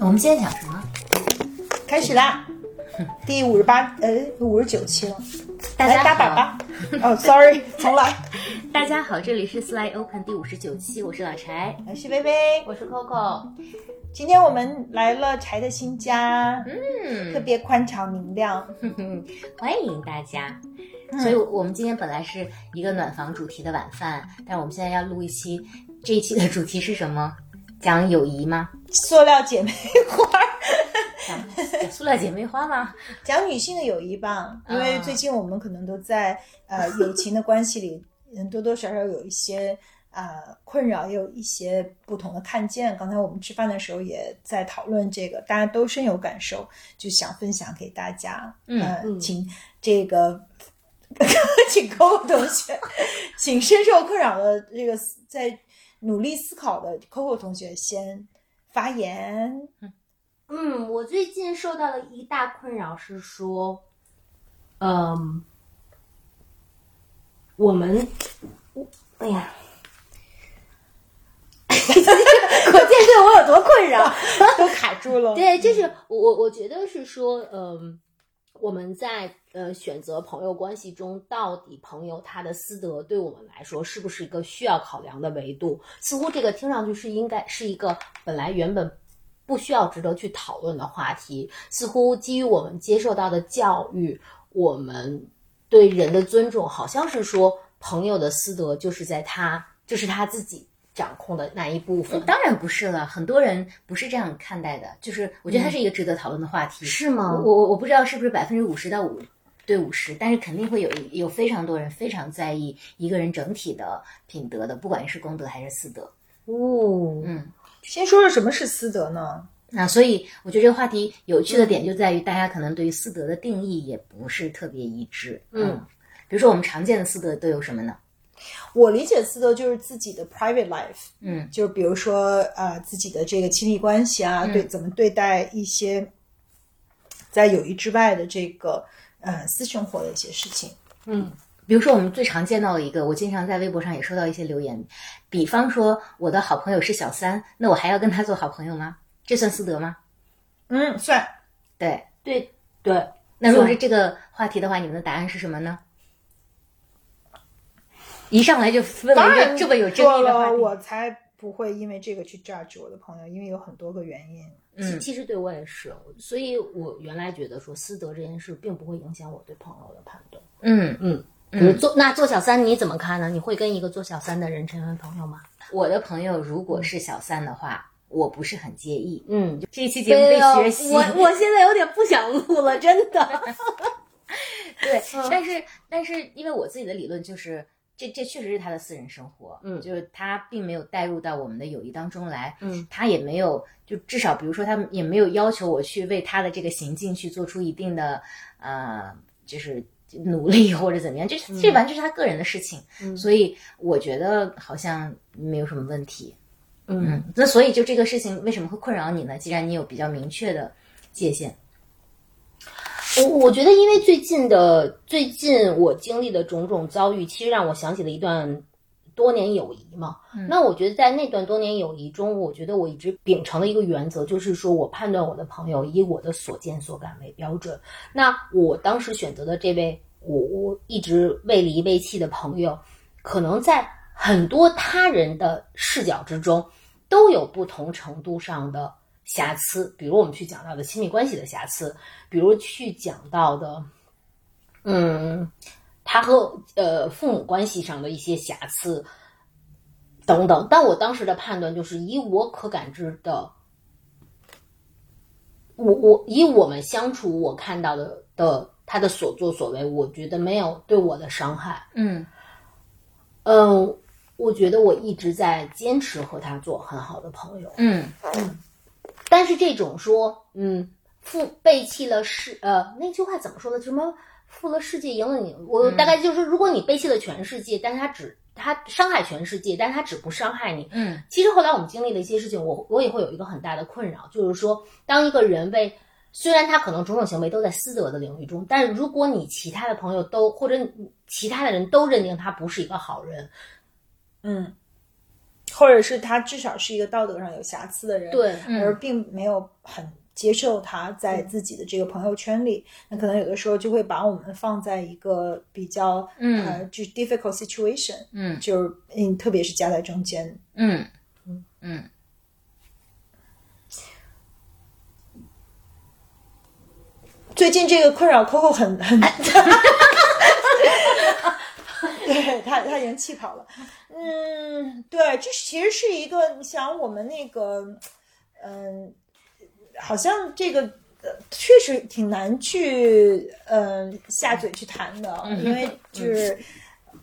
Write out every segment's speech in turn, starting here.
我们今天讲什么？开始啦，第五十八呃五十九期了，大家板好，吧。哦，sorry，重来。大家好，这里是 Slide Open 第五十九期，我是老柴，我是薇薇，我是 Coco。今天我们来了柴的新家，嗯特别宽敞明亮。欢迎大家。所以，我们今天本来是一个暖房主题的晚饭，但是我们现在要录一期，这一期的主题是什么？讲友谊吗？塑料姐妹花，塑料姐妹花吗？讲女性的友谊吧。因为最近我们可能都在呃友情的关系里，嗯，多多少少有一些呃困扰，也有一些不同的看见。刚才我们吃饭的时候也在讨论这个，大家都深有感受，就想分享给大家。嗯呃嗯请这个。请 Coco 同学，请深受困扰的这个在努力思考的 Coco 同学先发言。嗯，我最近受到的一大困扰是说，嗯，我们，我哎呀，可见对我有多困扰。都卡住了。对，就是我我我觉得是说，嗯，我们在呃选择朋友关系中，到底朋友他的私德对我们来说是不是一个需要考量的维度？似乎这个听上去是应该是一个本来原本不需要值得去讨论的话题。似乎基于我们接受到的教育，我们对人的尊重，好像是说朋友的私德就是在他就是他自己掌控的那一部分。当然不是了，很多人不是这样看待的。就是我觉得它是一个值得讨论的话题。是吗我我我不知道是不是百分之五十到五对五十，但是肯定会有有非常多人非常在意一个人整体的品德的，不管是公德还是私德。哦，嗯，先说说什么是私德呢？那所以我觉得这个话题有趣的点就在于，大家可能对于私德的定义也不是特别一致。嗯，比如说我们常见的私德都有什么呢？我理解私德就是自己的 private life，嗯，就是比如说呃自己的这个亲密关系啊，对怎么对待一些在友谊之外的这个呃私生活的一些事情。嗯。比如说，我们最常见到的一个，我经常在微博上也收到一些留言，比方说我的好朋友是小三，那我还要跟他做好朋友吗？这算私德吗？嗯，算对，对对，那如果是这个话题的话，你们的答案是什么呢？一上来就分当然了一个这么有争议的话题，我才不会因为这个去 judge 我的朋友，因为有很多个原因。嗯其实对我也是，所以我原来觉得说私德这件事并不会影响我对朋友的判断。嗯，嗯，比如做那做小三你怎么看呢？你会跟一个做小三的人成为朋友吗？我的朋友如果是小三的话，我不是很介意。嗯，这一期节目被学习，我我现在有点不想录了，真的。对，但是但是因为我自己的理论就是，这这确实是他的私人生活，嗯就是他并没有带入到我们的友谊当中来，嗯，他也没有就至少比如说他也没有要求我去为他的这个行径去做出一定的呃就是。努力或者怎么样，这这完全是他个人的事情，嗯所以我觉得好像没有什么问题。嗯嗯，那所以就这个事情为什么会困扰你呢？既然你有比较明确的界限，我我觉得，因为最近的最近我经历的种种遭遇，其实让我想起了一段多年友谊嘛。那我觉得在那段多年友谊中，我觉得我一直秉承的一个原则，就是说我判断我的朋友以我的所见所感为标准。那我当时选择的这位我我一直未离未弃的朋友，可能在很多他人的视角之中，都有不同程度上的瑕疵。比如我们去讲到的亲密关系的瑕疵，比如去讲到的，嗯，他和呃父母关系上的一些瑕疵等等。但我当时的判断就是，以我可感知的，我我以我们相处我看到的的他的所作所为，我觉得没有对我的伤害。嗯嗯，我觉得我一直在坚持和他做很好的朋友。嗯但是这种说，嗯，负背弃了世，呃，那句话怎么说的？什么负了世界，赢了你？我大概就是说，如果你背弃了全世界，但是他只他伤害全世界，但是他只不伤害你。嗯其实后来我们经历了一些事情，我我也会有一个很大的困扰，就是说，当一个人为虽然他可能种种行为都在私德的领域中，但是如果你其他的朋友都或者你其他的人都认定他不是一个好人，嗯，或者是他至少是一个道德上有瑕疵的人，对而并没有很接受他在自己的这个朋友圈里，那可能有的时候就会把我们放在一个比较嗯。呃就是 difficult situation，嗯。就是嗯，特别是夹在中间。嗯。嗯。最近这个困扰 Coco 很很 对他他已经气跑了。嗯，对，这其实是一个，你想我们那个，嗯，好像这个。呃，确实挺难去，嗯、下嘴去谈的，因为就是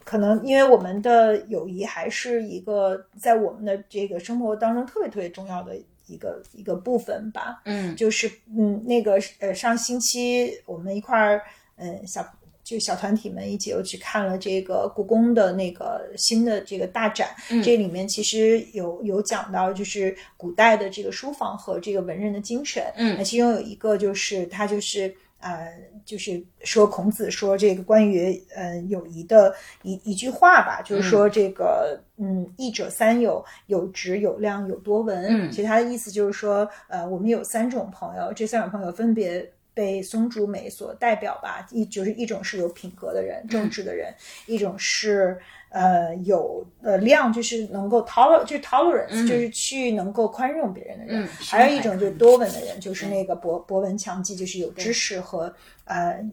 可能因为我们的友谊还是一个在我们的这个生活当中特别特别重要的一个一个部分吧。嗯就是嗯，那个呃，上星期我们一块儿嗯小就小团体们一起又去看了这个故宫的那个新的这个大展，这里面其实有有讲到就是古代的这个书房和这个文人的精神，嗯那其中有一个就是他就是。呃，就是说孔子说这个关于呃友谊的一一句话吧，就是说这个嗯，益者三友，有直有量有多闻。嗯其实他的意思就是说，呃，我们有三种朋友，这三种朋友分别被松竹梅所代表吧。一就是一种是有品格的人，正直的人；一种是呃有呃量，就是能够 toler 就是 tolerance，、就是去能够宽容别人的人；嗯还有一种就是多闻的人，就是那个博博闻强记，就是有知识和呃。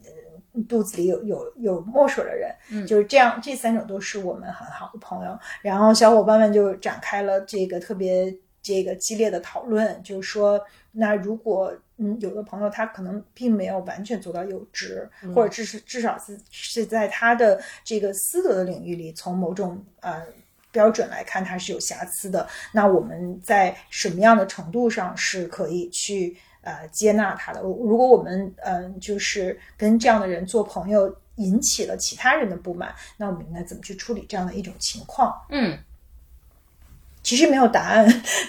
肚子里有有有墨水的人，嗯就是这样，这三种都是我们很好的朋友。然后小伙伴们就展开了这个特别这个激烈的讨论，就是说，那如果嗯有的朋友他可能并没有完全做到有直，或者至是至少是是在他的这个私德的领域里，从某种呃。标准来看，他是有瑕疵的。那我们在什么样的程度上是可以去呃接纳他的？如果我们嗯、呃、就是跟这样的人做朋友，引起了其他人的不满，那我们应该怎么去处理这样的一种情况？嗯其实没有答案。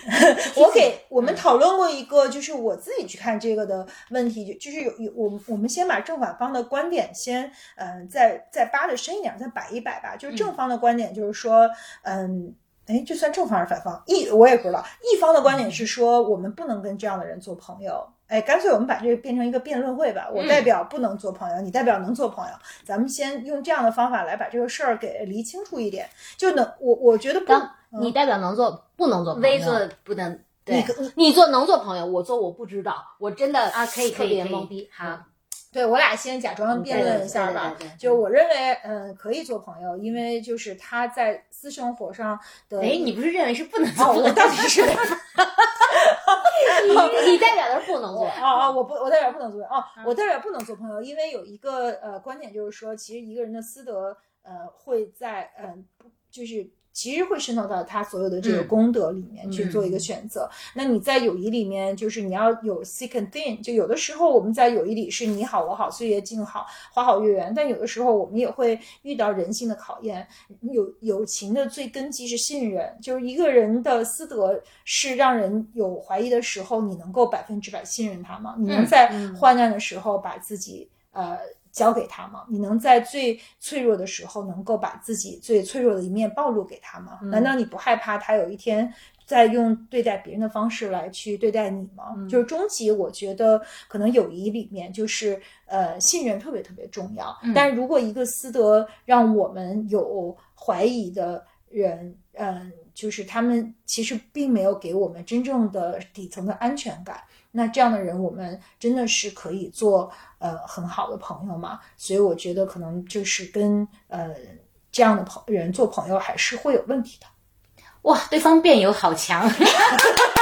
我给我们讨论过一个，就是我自己去看这个的问题，就就是有有我们我们先把正反方的观点先嗯、呃再再扒的深一点，再摆一摆吧。就是正方的观点就是说嗯。哎，这算正方还是反方？一我也不知道。一方的观点是说，我们不能跟这样的人做朋友。哎，干脆我们把这个变成一个辩论会吧。我代表不能做朋友，你代表能做朋友。咱们先用这样的方法来把这个事儿给理清楚一点，就能我我觉得不，当你代表能做不能做朋友？微做不能对你你做能做朋友，我做我不知道，我真的啊，可以可特别懵逼。好，对我俩先假装辩论一下吧。对对对对对就我认为，嗯，可以做朋友，因为就是他在私生活上的。哎，你不是认为是不能哦，做我到底 是你你代表的是不能做。哦哦，我不，我代表不能做哦，我代表不能做朋友，因为有一个呃观点就是说，其实一个人的私德呃会在嗯、就是。其实会渗透到他所有的这个嗯功德里面去做一个选择。那你在友谊里面，就是你要有 sick and thin。就有的时候我们在友谊里是你好我好，岁月静好，花好月圆。但有的时候我们也会遇到人性的考验。友友情的最根基是信任，就是一个人的私德是让人有怀疑的时候，你能够百分之百信任他吗？你能在患难的时候把自己呃。交给他吗？你能在最脆弱的时候，能够把自己最脆弱的一面暴露给他吗？难道你不害怕他有一天再用对待别人的方式来去对待你吗？就是终极，我觉得可能友谊里面就是呃信任特别特别重要。但如果一个私德让我们有怀疑的人，嗯、就是他们其实并没有给我们真正的底层的安全感。那这样的人，我们真的是可以做呃很好的朋友嘛？所以我觉得可能就是跟呃这样的朋人做朋友还是会有问题的。哇，对方辩友好强，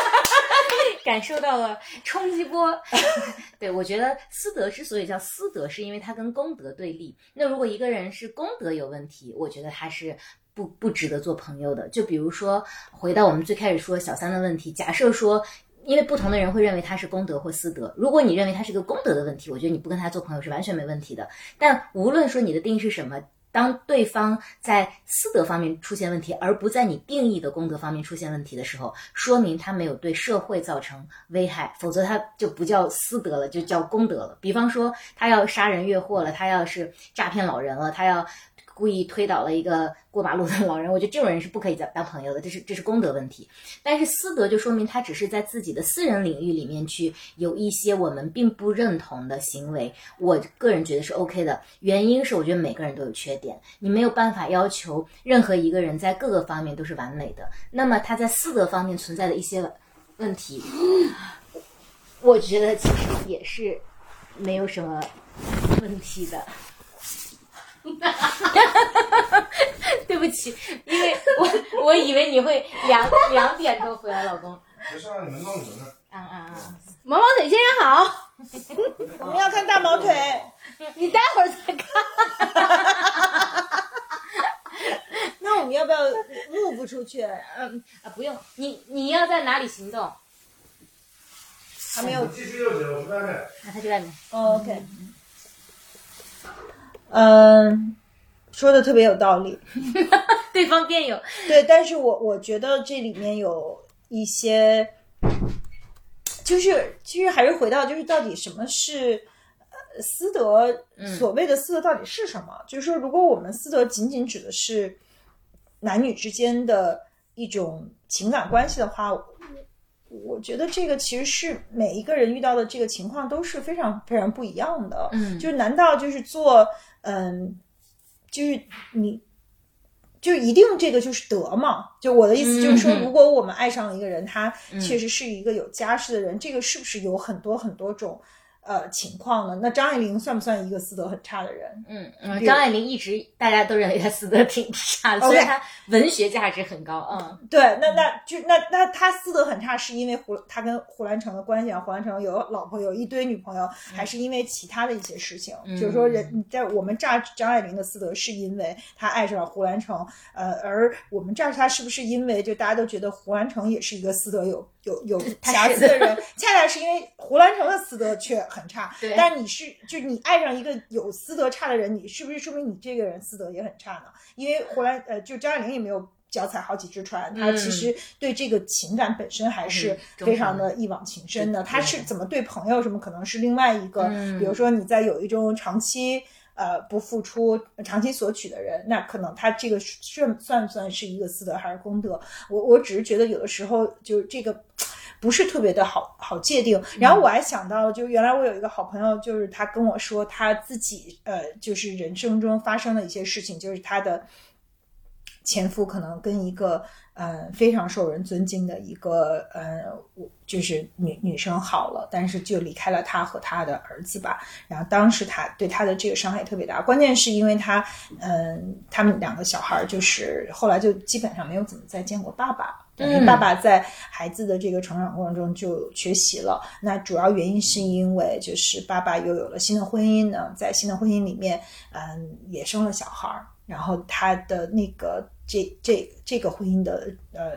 感受到了冲击波。对，我觉得私德之所以叫私德，是因为它跟公德对立。那如果一个人是公德有问题，我觉得他是不不值得做朋友的。就比如说，回到我们最开始说小三的问题，假设说。因为不同的人会认为他是公德或私德。如果你认为他是个公德的问题，我觉得你不跟他做朋友是完全没问题的。但无论说你的定义是什么，当对方在私德方面出现问题，而不在你定义的公德方面出现问题的时候，说明他没有对社会造成危害，否则他就不叫私德了，就叫公德了。比方说，他要杀人越货了，他要是诈骗老人了，他要故意推倒了一个过马路的老人，我觉得这种人是不可以再当朋友的，这是这是公德问题。但是私德就说明他只是在自己的私人领域里面去有一些我们并不认同的行为，我个人觉得是 OK 的。原因是我觉得每个人都有缺点，你没有办法要求任何一个人在各个方面都是完美的。那么他在私德方面存在的一些问题，我觉得其实也是没有什么问题的。对不起，因为我我以为你会两两点钟回来，老公。没事啊，你们弄你们的。啊啊啊！毛毛腿先生好，我们要看大毛腿。你待会儿再看。那我们要不要 move 出去？嗯啊，不用，你你要在哪里行动？还没有继续就行，我去外面。啊，他去外面。哦 OK，嗯，说的特别有道理。对方辩友，对，但是我我觉得这里面有一些，就是其实还是回到就是到底什么是呃私德，所谓的私德到底是什么？就是说，如果我们私德仅仅指的是男女之间的一种情感关系的话，我我觉得这个其实是每一个人遇到的这个情况都是非常非常不一样的。嗯就是难道就是做嗯，就是你就一定这个就是德嘛？就我的意思就是说，嗯如果我们爱上了一个人，他嗯确实是一个有家室的人，这个是不是有很多很多种呃情况呢？那张爱玲算不算一个私德很差的人？嗯嗯，张爱玲一直大家都认为她私德挺差的虽然她文学价值很高。嗯对，那那就那那她私德很差，是因为胡她跟胡兰成的关系啊，胡兰成有老婆有一堆女朋友，还是因为其他的一些事情？嗯就是说人在我们炸张爱玲的私德，是因为她爱上了胡兰成，呃，而我们炸她是不是因为就大家都觉得胡兰成也是一个私德有有有瑕疵的人，恰恰是因为胡兰成的私德却很差，对但你是就你爱上一个有私德差的人，你是不是说明你这个人私德也很差呢？因为胡兰呃，就张爱玲也没有脚踩好几只船，她其实对这个情感本身还是嗯非常的一往情深的。她是怎么对朋友什么，可能是另外一个，嗯比如说你在有一种长期。呃，不付出、长期索取的人，那可能他这个算算不算是一个私德还是公德？我我只是觉得有的时候就是这个不是特别的好好界定。然后我还想到，就原来我有一个好朋友，就是他跟我说他自己呃，就是人生中发生的一些事情，就是他的前夫可能跟一个呃非常受人尊敬的一个呃，我就是女女生好了，但是就离开了他和他的儿子吧。然后当时他对他的这个伤害特别大，关键是因为他嗯、他们两个小孩儿就是后来就基本上没有怎么再见过爸爸。等于嗯爸爸在孩子的这个成长过程中就缺席了。那主要原因是因为就是爸爸又有了新的婚姻呢，在新的婚姻里面，嗯，也生了小孩儿，然后他的那个这这这个婚姻的呃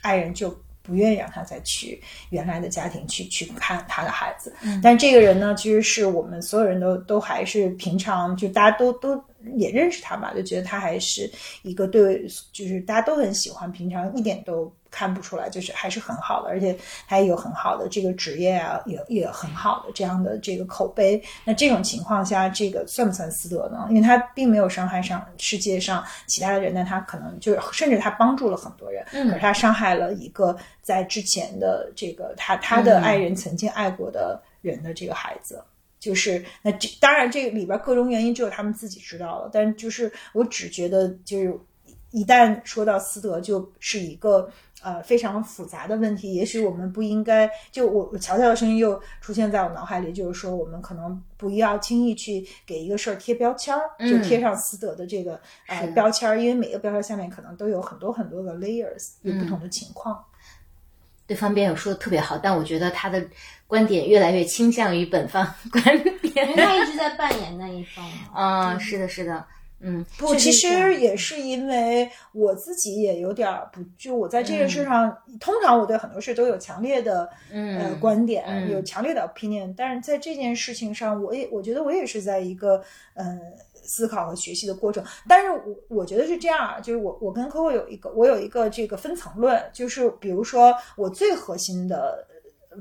爱人就不愿意让他再去原来的家庭去去看他的孩子。嗯但这个人呢，其实是我们所有人都都还是平常就大家都都也认识他吧，就觉得他还是一个对，就是大家都很喜欢，平常一点都看不出来，就是还是很好的，而且他也有很好的这个职业啊，也也很好的这样的这个口碑。那这种情况下，这个算不算私德呢？因为他并没有伤害上世界上其他的人，但他可能就是甚至他帮助了很多人，嗯可是他伤害了一个在之前的这个他他的爱人曾经爱过的人的这个孩子。就是那这当然这里边各种原因只有他们自己知道了，但就是我只觉得就是一旦说到私德，就是一个呃非常复杂的问题。也许我们不应该就我我乔乔的声音又出现在我脑海里，就是说我们可能不要轻易去给一个事儿贴标签儿，就嗯贴上私德的这个呃标签儿，因为每个标签下面可能都有很多很多的 layers，有不嗯同的情况。对方辩友说的特别好，但我觉得他的观点越来越倾向于本方 观因为点。他一直在扮演那一方嘛。啊、是的，是的，嗯，不，其实也是因为我自己也有点儿不，就我在这件嗯事上，通常我对很多事都有强烈的呃嗯观点，嗯有强烈的 opinion，但是在这件事情上，我也我觉得我也是在一个呃思考和学习的过程。但是我我觉得是这样啊，就是我我跟 Coco 有一个我有一个这个分层论，就是比如说我最核心的。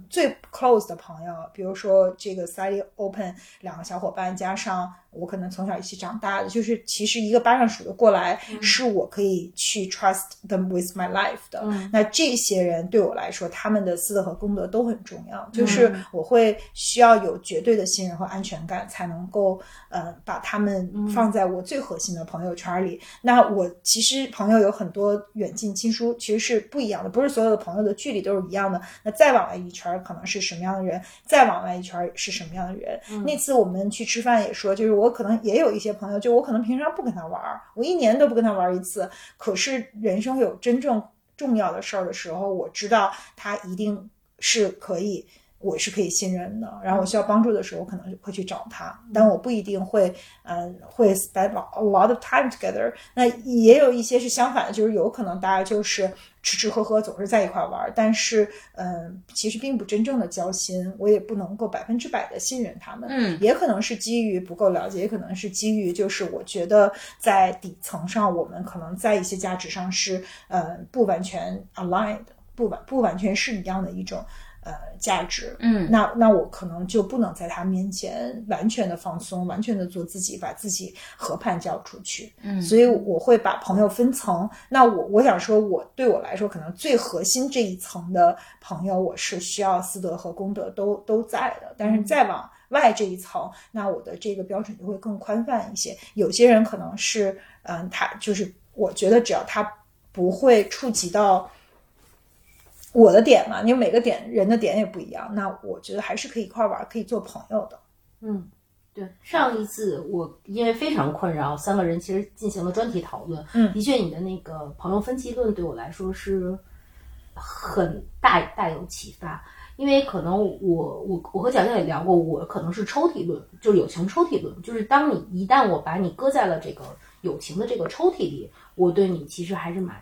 最 close 的朋友，比如说这个 slightly open 两个小伙伴，加上我可能从小一起长大的，就是其实一个巴掌数得过来，是我可以去 trust them with my life 的。那这些人对我来说，他们的私德和公德都很重要，就是我会需要有绝对的信任和安全感，才能够呃把他们放在我最核心的朋友圈里。那我其实朋友有很多远近亲疏，其实是不一样的，不是所有的朋友的距离都是一样的。那再往外一圈儿可能是什么样的人，再往外一圈儿是什么样的人。那次我们去吃饭也说，就是我我可能也有一些朋友，就我可能平常不跟他玩儿，我一年都不跟他玩一次，可是人生有真正重要的事儿的时候，我知道他一定是可以。我是可以信任的，然后我需要帮助的时候，我可能会去找他，但我不一定会，嗯，会 spend a lot of time together。那也有一些是相反的，就是有可能大家就是吃吃喝喝，总是在一块玩，但是，嗯，其实并不真正的交心，我也不能够百分之百的信任他们。嗯，也可能是基于不够了解，也可能是基于就是我觉得在底层上，我们可能在一些价值上是，呃，不完全 aligned，不完不完全是一样的一种。呃，价值，嗯，那那我可能就不能在他面前完全的放松，完全的做自己，把自己和盘交出去，嗯，所以我会把朋友分层。那我我想说，我对我来说，可能最核心这一层的朋友，我是需要私德和公德都都在的。但是再往外这一层，那我的这个标准就会更宽泛一些。有些人可能是，嗯，他就是我觉得只要他不会触及到。我的点嘛，因为每个点人的点也不一样，那我觉得还是可以一块玩，可以做朋友的。嗯，对。上一次我因为非常困扰，三个人其实进行了专题讨论。嗯，的确，你的那个朋友分歧论对我来说是很大大有启发，因为可能我我我和蒋蒋也聊过，我可能是抽屉论，就是友情抽屉论，就是当你一旦我把你搁在了这个友情的这个抽屉里，我对你其实还是蛮。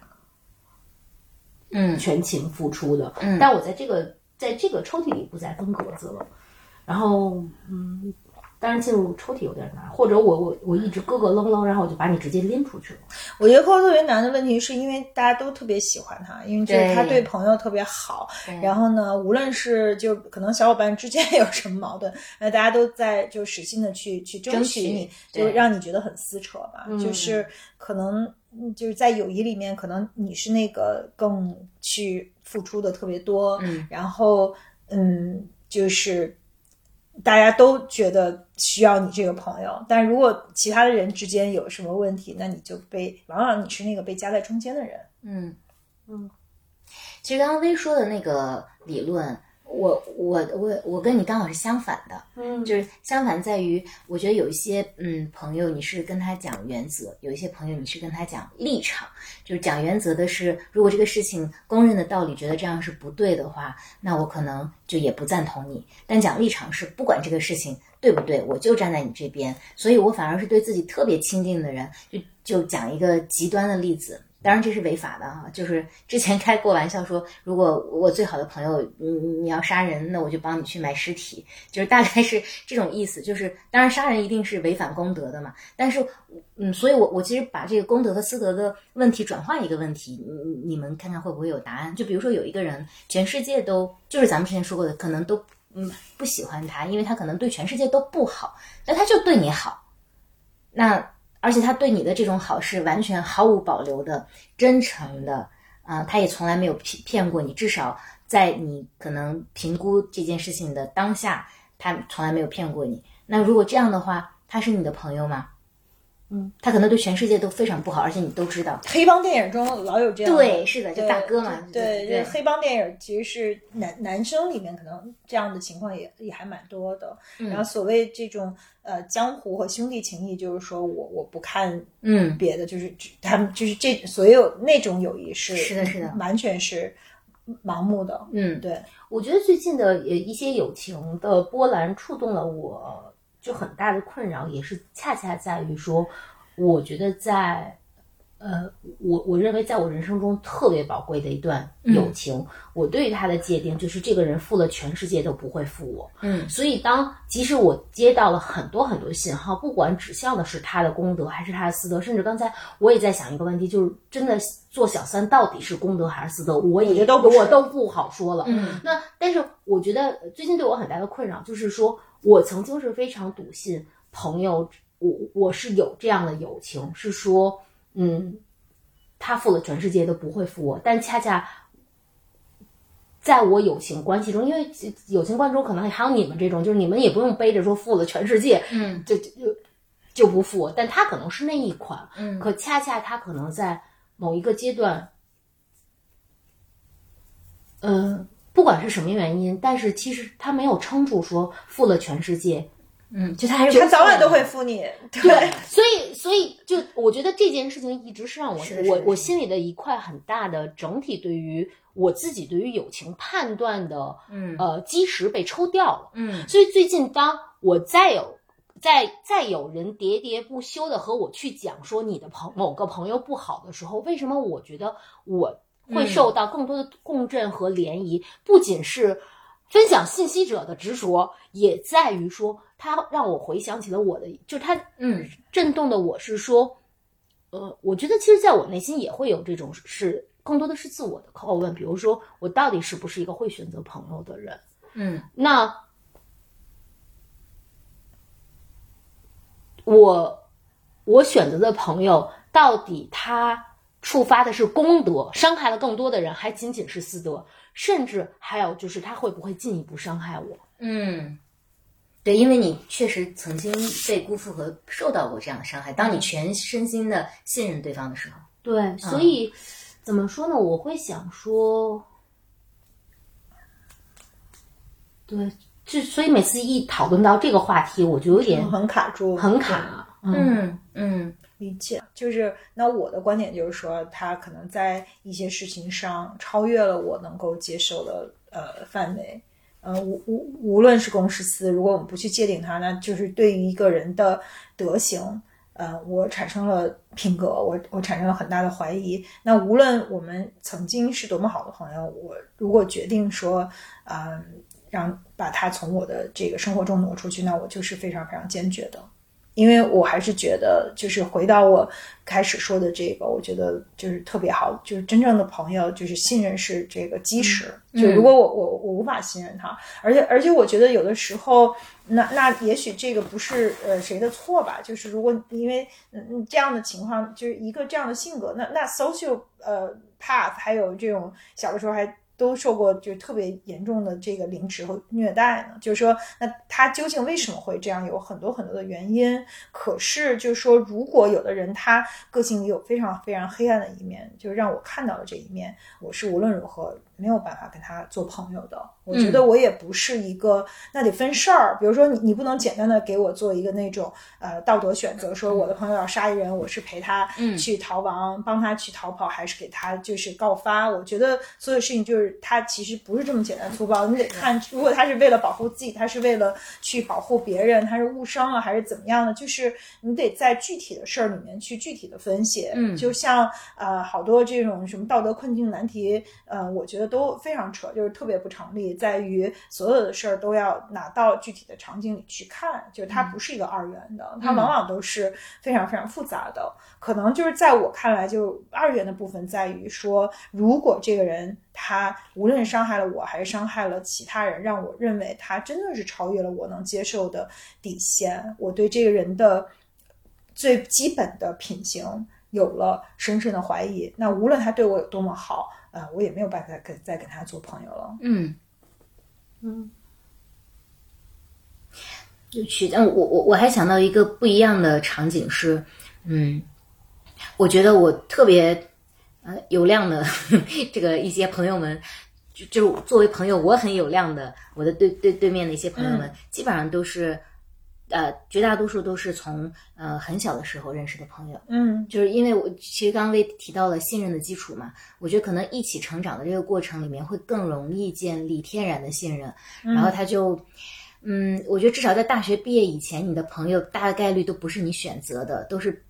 嗯，全情付出的，嗯，但我在这个在这个抽屉里不再分格子了，然后，嗯，当然进入抽屉有点难，或者我我我一直咯咯楞楞，然后我就把你直接拎出去了。我觉得扣特别难的问题是因为大家都特别喜欢他，因为就是他对朋友特别好，然后呢，无论是就可能小伙伴之间有什么矛盾，那大家都在就使劲的去去争取你，就让你觉得很撕扯吧，就是可能。嗯，就是在友谊里面，可能你是那个更去付出的特别多，嗯，然后嗯，就是大家都觉得需要你这个朋友，但如果其他的人之间有什么问题，那你就被往往你是那个被夹在中间的人，嗯嗯。其实刚刚薇说的那个理论。我我我我跟你刚好是相反的，嗯，就是相反在于，我觉得有一些嗯朋友，你是跟他讲原则；有一些朋友，你是跟他讲立场。就是讲原则的是，如果这个事情公认的道理，觉得这样是不对的话，那我可能就也不赞同你。但讲立场是，不管这个事情对不对，我就站在你这边。所以我反而是对自己特别亲近的人，就就讲一个极端的例子。当然这是违法的哈，就是之前开过玩笑说，如果我最好的朋友你你要杀人，那我就帮你去买尸体，就是大概是这种意思。就是当然杀人一定是违反公德的嘛，但是嗯，所以我我其实把这个公德和私德的问题转换一个问题，你你们看看会不会有答案？就比如说有一个人，全世界都就是咱们之前说过的，可能都嗯不喜欢他，因为他可能对全世界都不好，但他就对你好，那。而且他对你的这种好是完全毫无保留的、真诚的啊，他也从来没有骗骗过你。至少在你可能评估这件事情的当下，他从来没有骗过你。那如果这样的话，他是你的朋友吗？嗯，他可能对全世界都非常不好，而且你都知道。黑帮电影中老有这样，对，是的，就大哥嘛。对，对，黑帮电影其实是男男生里面可能这样的情况也也还蛮多的。然后所谓这种呃江湖和兄弟情谊，就是说我我不看嗯别的，就是他们就是这所有那种友谊是是的，是的，完全是盲目的。嗯，对，我觉得最近的呃一些友情的波澜触动了我。就很大的困扰，也是恰恰在于说，我觉得在呃，我我认为在我人生中特别宝贵的一段友情，我对于他的界定就是这个人负了全世界都不会负我。嗯所以当即使我接到了很多很多信号，不管指向的是他的功德还是他的私德，甚至刚才我也在想一个问题，就是真的做小三到底是功德还是私德，我我觉也都不我都不好说了。嗯那但是我觉得呃最近对我很大的困扰就是说，我曾经是非常笃信朋友，我我是有这样的友情，是说，嗯，他负了全世界都不会负我，但恰恰。在我友情关系中，因为友情关系中可能还有你们这种，就是你们也不用背着说负了全世界，嗯就就就就不负我，但他可能是那一款，嗯可恰恰他可能在某一个阶段，嗯，不管是什么原因，但是其实他没有撑住说负了全世界，嗯，就他还是他早晚都会负你。对，所以所以就我觉得这件事情一直是让我我是是是的我心里的一块很大的整体对于我自己对于友情判断的嗯呃基石被抽掉了。嗯所以最近当我再有再再有人喋喋不休的和我去讲说你的朋某个朋友不好的时候，为什么我觉得我会受到更多的共振和涟漪？不仅是分享信息者的执着，也在于说他让我回想起了我的，就是他嗯震动的我是说，呃，我觉得其实在我内心也会有这种是更多的是自我的拷问，比如说我到底是不是一个会选择朋友的人？嗯那我我选择的朋友，到底他触发的是功德，伤害了更多的人，还仅仅是私德，甚至还有就是他会不会进一步伤害我？嗯，对，因为你确实曾经被辜负和受到过这样的伤害。当你全身心的信任对方的时候，对，所以、怎么说呢？我会想说，对，就所以每次一讨论到这个话题，我就有点很卡住，很卡。嗯嗯嗯理解，就是那我的观点就是说，他可能在一些事情上超越了我能够接受的呃范围。呃，无无无论是公是私，如果我们不去界定它，那就是对于一个人的德行，呃，我产生了品格，我我产生了很大的怀疑。那无论我们曾经是多么好的朋友，我如果决定说，嗯、让把他从我的这个生活中挪出去，那我就是非常非常坚决的。因为我还是觉得，就是回到我开始说的这个，我觉得就是特别好，就是真正的朋友，就是信任是这个基石。就如果我我我无法信任他，而且而且我觉得有的时候，那那也许这个不是呃谁的错吧，就是如果因为嗯嗯这样的情况，就是一个这样的性格，那那 social 呃 path 还有这种小的时候还。都受过就特别严重的这个凌迟和虐待呢，就是说，那他究竟为什么会这样？有很多很多的原因。可是，就是说，如果有的人他个性里有非常非常黑暗的一面，就是让我看到了这一面，我是无论如何没有办法跟他做朋友的。我觉得我也不是一个，那得分事儿。比如说你，你不能简单的给我做一个那种呃道德选择，说我的朋友要杀一人，我是陪他去逃亡，帮他去逃跑，还是给他就是告发？我觉得所有事情就是他其实不是这么简单粗暴，你得看，如果他是为了保护自己，他是为了去保护别人，他是误伤了还是怎么样的？就是你得在具体的事儿里面去具体的分析。嗯就像呃好多这种什么道德困境难题，呃，我觉得都非常扯，就是特别不成立，在于所有的事儿都要拿到具体的场景里去看，就是它不是一个二元的，它往往都是非常非常复杂的。可能就是在我看来，就二元的部分在于说，如果这个人他无论伤害了我还是伤害了其他人，让我认为他真的是超越了我能接受的底线，我对这个人的最基本的品行有了深深的怀疑，那无论他对我有多么好，呃，我也没有办法跟再跟他做朋友了。嗯，嗯有趣。但我我我还想到一个不一样的场景是，嗯，我觉得我特别呃有量的 这个一些朋友们，就就作为朋友，我很有量的，我的对对对面的一些朋友们，基本上都是。呃，绝大多数都是从呃很小的时候认识的朋友，嗯。就是因为我其实刚刚为提到了信任的基础嘛，我觉得可能一起成长的这个过程里面会更容易建立天然的信任，然后他就，嗯，我觉得至少在大学毕业以前，你的朋友大概率都不是你选择的，都是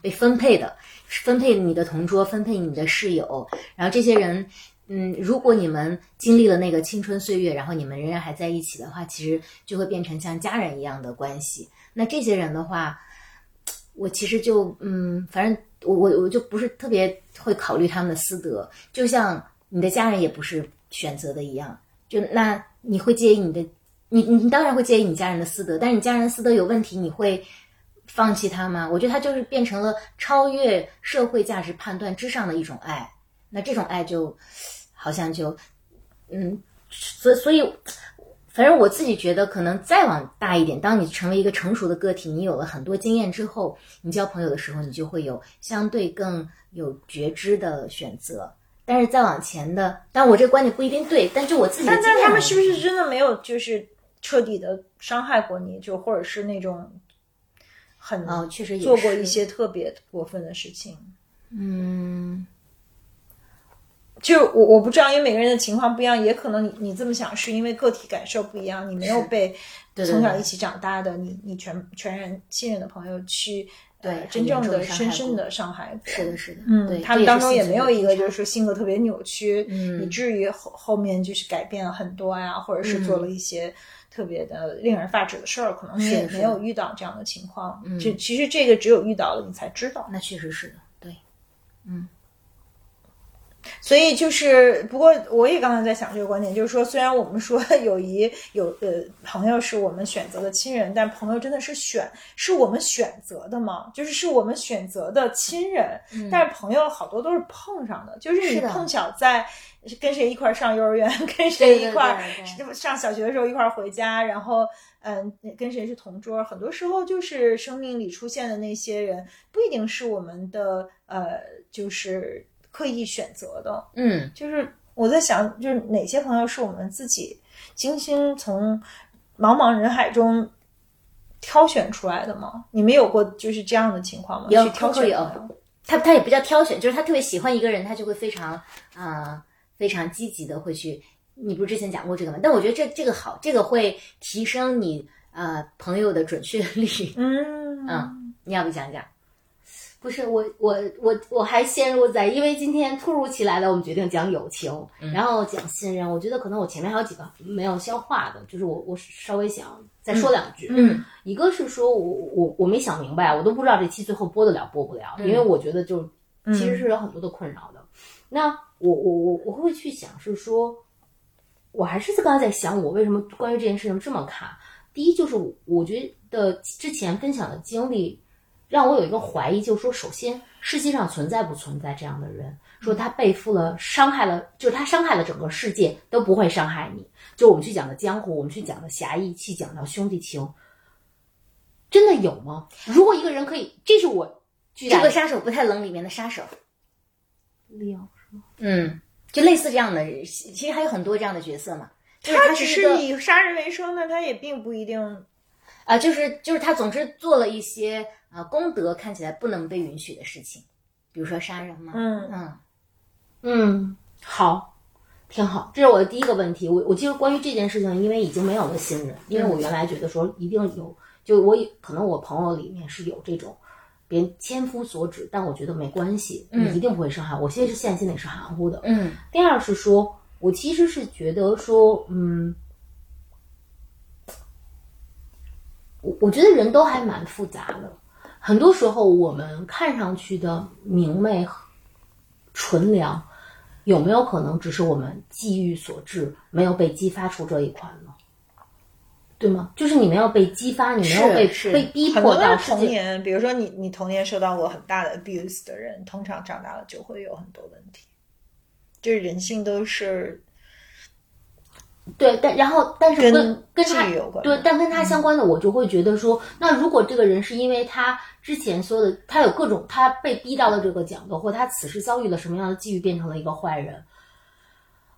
被分配的，分配你的同桌，分配你的室友，然后这些人。嗯，如果你们经历了那个青春岁月，然后你们仍然还在一起的话，其实就会变成像家人一样的关系。那这些人的话，我其实就嗯，反正我我我就不是特别会考虑他们的私德，就像你的家人也不是选择的一样。就那你会介意你的，你你当然会介意你家人的私德，但是你家人私德有问题，你会放弃他吗？我觉得他就是变成了超越社会价值判断之上的一种爱。那这种爱就。好像就，嗯，所所以，反正我自己觉得，可能再往大一点，当你成为一个成熟的个体，你有了很多经验之后，你交朋友的时候，你就会有相对更有觉知的选择。但是再往前的，但我这个观点不一定对，但就我自己的经验，但他们是不是真的没有就是彻底的伤害过你，就或者是那种很啊，确实做过一些特别过分的事情，嗯。就我我不知道，因为每个人的情况不一样，也可能你你这么想是因为个体感受不一样，你没有被从小一起长大的你你全全然信任的朋友去对真正的深深的伤害，是的，是的，嗯，他们当中也没有一个就是说性格特别扭曲，以至于后后面就是改变了很多呀，或者是做了一些特别的令人发指的事儿，可能你也没有遇到这样的情况。就其实这个只有遇到了你才知道，那确实是的，对，嗯。所以就是，不过我也刚才在想这个观点，就是说，虽然我们说 友谊有呃朋友是我们选择的亲人，但朋友真的是选是我们选择的吗？就是是我们选择的亲人，但是朋友好多都是碰上的，就是你碰巧在跟谁一块上幼儿园，跟谁一块上小学的时候一块回家，然后嗯跟谁是同桌，很多时候就是生命里出现的那些人，不一定是我们的呃就是。刻意选择的，嗯，就是我在想，就是哪些朋友是我们自己精心从茫茫人海中挑选出来的吗？你们有过就是这样的情况吗？有，挑选有。他他也不叫挑选，就是他特别喜欢一个人，他就会非常啊非常积极的会去。你不是之前讲过这个吗？但我觉得这这个好，这个会提升你呃朋友的准确率。嗯嗯，你要不讲讲？不是我，我我我还陷入在，因为今天突如其来的，我们决定讲友情，然后讲信任。我觉得可能我前面还有几个没有消化的，就是我我稍微想再说两句。嗯，一个是说我我我没想明白，我都不知道这期最后播得了播不了，因为我觉得就其实是有很多的困扰的。那我我我我会去想是说，我还是刚才在想，我为什么关于这件事情这么卡？第一就是我觉得之前分享的经历。让我有一个怀疑，就是说，首先，世界上存在不存在这样的人？说他背负了伤害了，就是他伤害了整个世界，都不会伤害你。就我们去讲的江湖，我们去讲的侠义，去讲到兄弟情，真的有吗？如果一个人可以，这是我这个杀手不太冷里面的杀手，利奥是吗？嗯，就类似这样的，其实还有很多这样的角色嘛。他只是以杀人为生那，他也并不一定啊，就是就是他总是做了一些。啊，功德看起来不能被允许的事情，比如说杀人嘛。嗯嗯嗯，好，挺好。这是我的第一个问题。我我记得关于这件事情，因为已经没有了信任，因为我原来觉得说一定有，就我可能我朋友里面是有这种别人千夫所指，但我觉得没关系，你一定不会伤害我。现在是现在心里是含糊的。嗯。第二是说，我其实是觉得说，嗯。我我觉得人都还蛮复杂的。很多时候，我们看上去的明媚、纯良，有没有可能只是我们际遇所致，没有被激发出这一款呢？对吗？就是你没有被激发，你没有被被逼迫到童年。比如说，你你童年受到过很大的 abuse 的人，通常长大了就会有很多问题。就是人性都是。对，但然后，但是跟跟他有关，对，但跟他相关的，我就会觉得说，那如果这个人是因为他之前说的，他有各种，他被逼到了这个角度，或他此时遭遇了什么样的际遇，变成了一个坏人，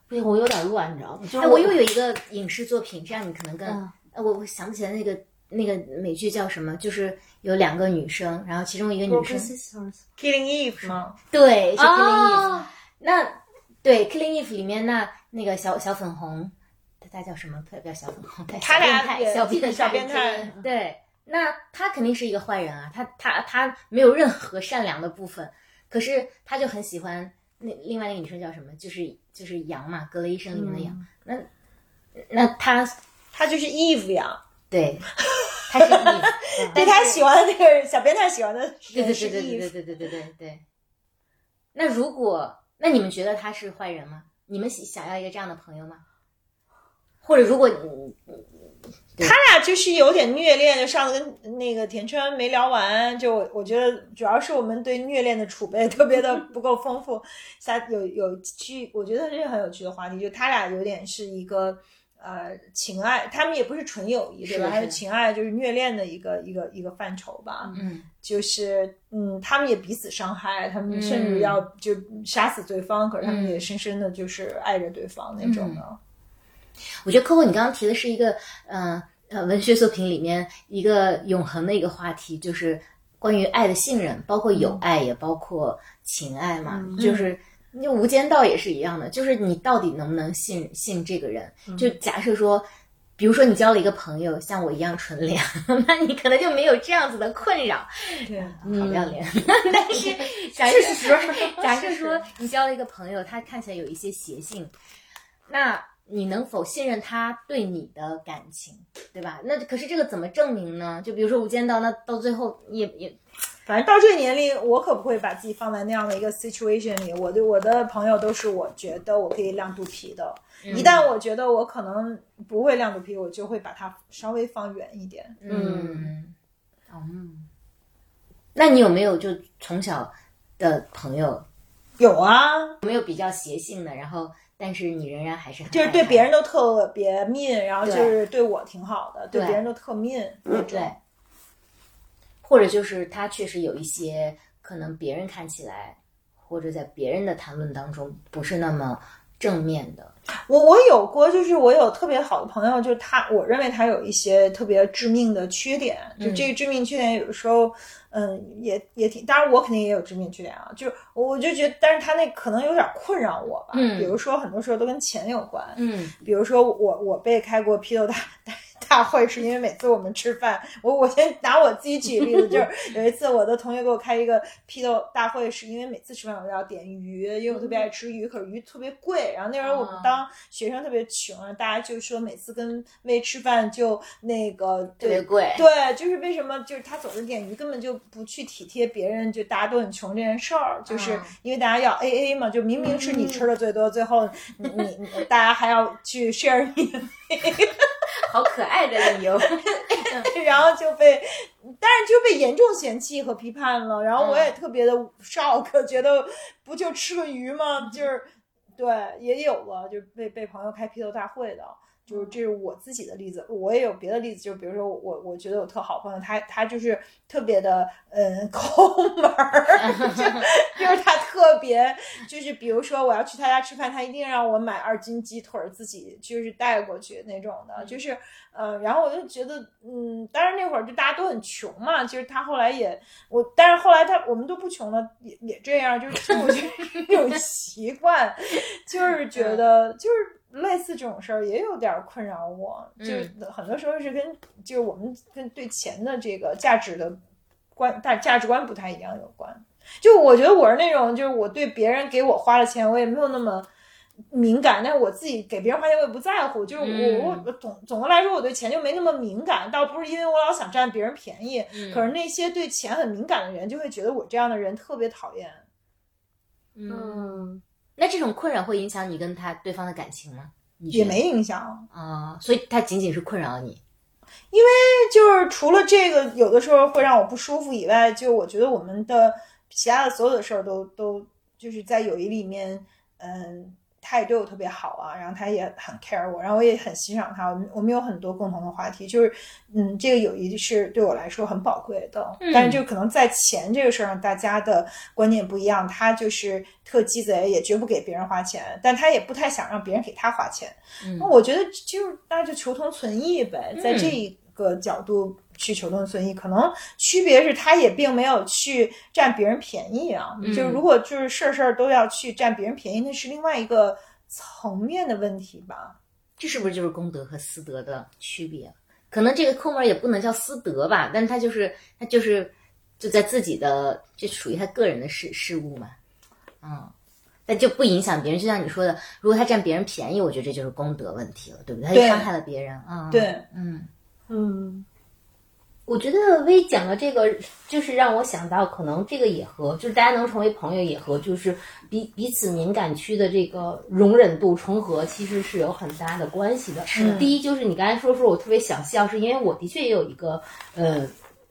不行，我有点乱，你知道吗？哎，我又有一个影视作品，这样你可能跟，呃，我我想不起来那个那个美剧叫什么，就是有两个女生，然后其中一个女生，Killing Eve 吗？对，是 Killing Eve。那对 Killing Eve 里面那那个小小粉红。他叫什么？特别小粉红，他俩小变小 变态，对那他肯定是一个坏人啊，他他他没有任何善良的部分，可是他就很喜欢那另外那个女生叫什么？就是就是羊嘛，格雷医生里面的羊。那那他他就是 Eve 呀，对，他是 Eve，对 他喜欢的那个小变态喜欢的对对人是对对对 Eve，对对对对对对。那如果那你们觉得他是坏人吗？你们想想要一个这样的朋友吗？或者如果你他俩就是有点虐恋，就上次跟那个田川没聊完，就我我觉得主要是我们对虐恋的储备特别的不够丰富。下有有趣，我觉得这是很有趣的话题，就他俩有点是一个呃情爱，他们也不是纯友谊，对吧？还是情爱，就是虐恋的一个一个一个范畴吧。嗯就是嗯，他们也彼此伤害，他们甚至嗯要就杀死对方，可是他们也深深的就是爱着对方那种的。我觉得 Coco 你刚刚提的是一个，呃呃，文学作品里面一个永恒的一个话题，就是关于爱的信任，包括友爱，也包括情爱嘛。就是那《无间道》也是一样的，就是你到底能不能信信这个人？就假设说。比如说，你交了一个朋友，像我一样纯良，那你可能就没有这样子的困扰。对，好不要脸。但是 假设说，假设说你交了一个朋友，他看起来有一些邪性，那你能否信任他对你的感情，对吧？那可是这个怎么证明呢？就比如说《无间道》，那到最后也也反正到这个年龄，我可不会把自己放在那样的一个 situation 里。我对我的朋友都是我觉得我可以亮肚皮的。一旦我觉得我可能不会亮肚皮，我就会把它稍微放远一点。嗯嗯。那你有没有就从小的朋友有啊，有没有比较邪性的？然后但是你仍然还是很就是对别人都特别 mean，然后就是对我挺好的，对对别人都特 mean 那种。对，或者就是他确实有一些可能别人看起来，或者在别人的谈论当中不是那么正面的。我我有过，就是我有特别好的朋友，就是他，我认为他有一些特别致命的缺点，就这个致命缺点有的时候，嗯，也也挺，当然我肯定也有致命缺点啊，就是我就觉得，但是他那可能有点困扰我吧，嗯。比如说很多时候都跟钱有关，嗯。比如说我我被开过批斗大大大会，是因为每次我们吃饭，我我先拿我自己举例子，就是 有一次我的同学给我开一个批斗大会，是因为每次吃饭我都要点鱼，因为我特别爱吃鱼，可是鱼特别贵，然后那时候我们啊当学生特别穷，大家就说每次跟妹吃饭就那个特别贵对，就是为什么就是他总是点鱼，根本就不去体贴别人，就大家都很穷这件事儿，就是嗯因为大家要 A A 嘛，就明明是你吃的最多，最后你你你大家还要去 share 你的 好可爱的理由。然后就被，但是就被严重嫌弃和批判了。然后我也特别的 shock，觉得不就吃个鱼吗？就是对，也有了，就被被朋友开批斗大会的。就是这是我自己的例子，我也有别的例子，就比如说我我觉得我特好朋友，他他就是特别的嗯 抠门儿，就就是他特别就是比如说我要去他家吃饭，他一定让我买二斤鸡腿儿自己就是带过去那种的，就是呃，然后我就觉得嗯，当然那会儿就大家都很穷嘛，其实他后来也我，但是后来他我们都不穷了，也也这样，就是就我觉得是一种习惯，就是觉得就是。类似这种事儿也有点儿困扰我，就是很多时候是跟就是我们跟对钱的这个价值的观大价值观不太一样有关。就我觉得我是那种，就是我对别人给我花了钱，我也没有那么敏感，但是我自己给别人花钱我也不在乎。就是我我我总总的来说，我对钱就没那么敏感，倒不是因为我老想占别人便宜，可是那些对钱很敏感的人就会觉得我这样的人特别讨厌。嗯，那这种困扰会影响你跟他对方的感情吗？也没影响，啊、所以他仅仅是困扰你。因为就是除了这个有的时候会让我不舒服以外，就我觉得我们的其他的所有的事儿都都就是在友谊里面，嗯，他也对我特别好啊，然后他也很 care 我，然后我也很欣赏他，我们我们有很多共同的话题，就是嗯，这个友谊是对我来说很宝贵的，但是就可能在钱这个事儿上，大家的观念不一样，他就是特鸡贼，也绝不给别人花钱，但他也不太想让别人给他花钱，那我觉得就是那就求同存异呗，在这一个角度去求同存异，可能区别是他也并没有去占别人便宜啊。就是如果就是事儿事儿都要去占别人便宜，那是另外一个层面的问题吧。这是不是就是公德和私德的区别？可能这个抠门儿也不能叫私德吧，但他就是他就是就在自己的，这属于他个人的事事物嘛，嗯，但就不影响别人。就像你说的，如果他占别人便宜，我觉得这就是功德问题了，对不对？他就对伤害了别人啊。对，嗯嗯，我觉得薇讲的这个，就是让我想到，可能这个也和就是大家能成为朋友，也和就是彼彼此敏感区的这个容忍度重合，其实是有很大的关系的。是第一就是你刚才说说我特别想笑，是因为我的确也有一个呃。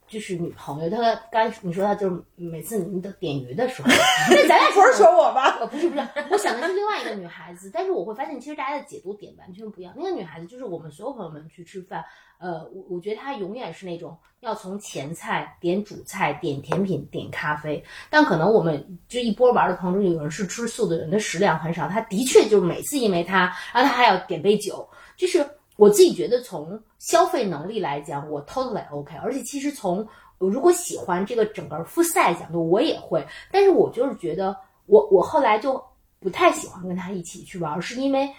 就是女朋友，她刚你说她就是每次你的点鱼的时候，那咱俩不是说我吧？呃，不是不是，我想的是另外一个女孩子，但是我会发现，其实大家的解读点完全不一样。那个女孩子就是我们所有朋友们去吃饭，呃，我我觉得他永远是那种要从前菜点主菜、点甜品、点咖啡。但可能我们就一波玩的朋友中，有人是吃素的人的食量很少，他的确就是每次因为他，然后他还要点杯酒，就是我自己觉得从消费能力来讲，我 totally OK，而且其实从如果喜欢这个整个复赛角度，我也会，但是我就是觉得我我后来就不太喜欢跟他一起去玩，是因为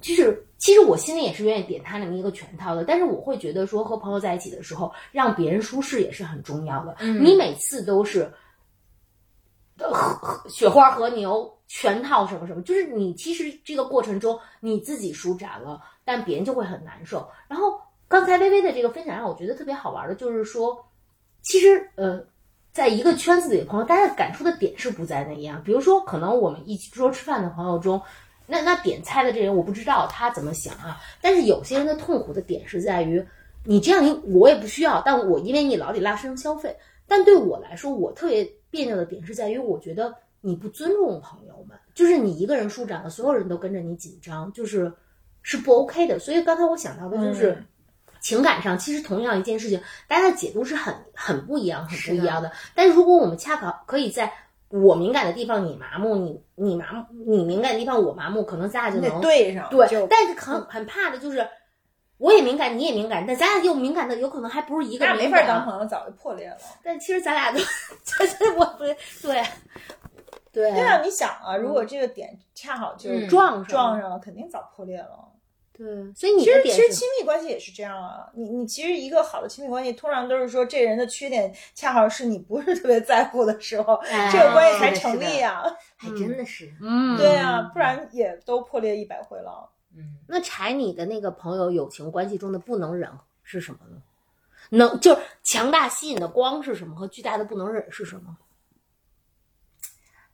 就是其实我心里也是愿意点他那么一个全套的，但是我会觉得说和朋友在一起的时候，让别人舒适也是很重要的。嗯你每次都是。呃和和雪花和牛全套什么什么，就是你其实这个过程中你自己舒展了，但别人就会很难受。然后刚才微微的这个分享让我觉得特别好玩的，就是说，其实呃，在一个圈子里的朋友，大家感触的点是不在那一样。比如说，可能我们一起桌吃饭的朋友中，那那点菜的这人我不知道他怎么想啊，但是有些人的痛苦的点是在于，你这样你我也不需要，但我因为你老得拉伸消费，但对我来说，我特别别扭的点是在于，我觉得你不尊重朋友们，就是你一个人舒展了，所有人都跟着你紧张，就是是不 OK 的。所以刚才我想到的就是。嗯情感上，其实同样一件事情，大家的解读是很很不一样、很不一样的。但是如果我们恰好可以在我敏感的地方你麻木，你你麻木，你敏感的地方我麻木，可能咱俩就得能对上，对但是很很怕的就是，我也敏感，你也敏感，但咱俩又敏感的有可能还不是一个那没。法当朋友，早就破裂了。但其实咱俩都，就是我不对对对啊，你想啊，如果这个点恰好就是嗯撞上撞上了，肯定早破裂了。对，所以你其实，其实亲密关系也是这样啊。你你其实一个好的亲密关系，通常都是说这人的缺点恰好是你不是特别在乎的时候，哎 这个关系才成立啊。还真的是，嗯对啊，不然也都破裂一百回了。嗯，那柴你的那个朋友友情关系中的不能忍是什么呢？能就是强大吸引的光是什么？和巨大的不能忍是什么？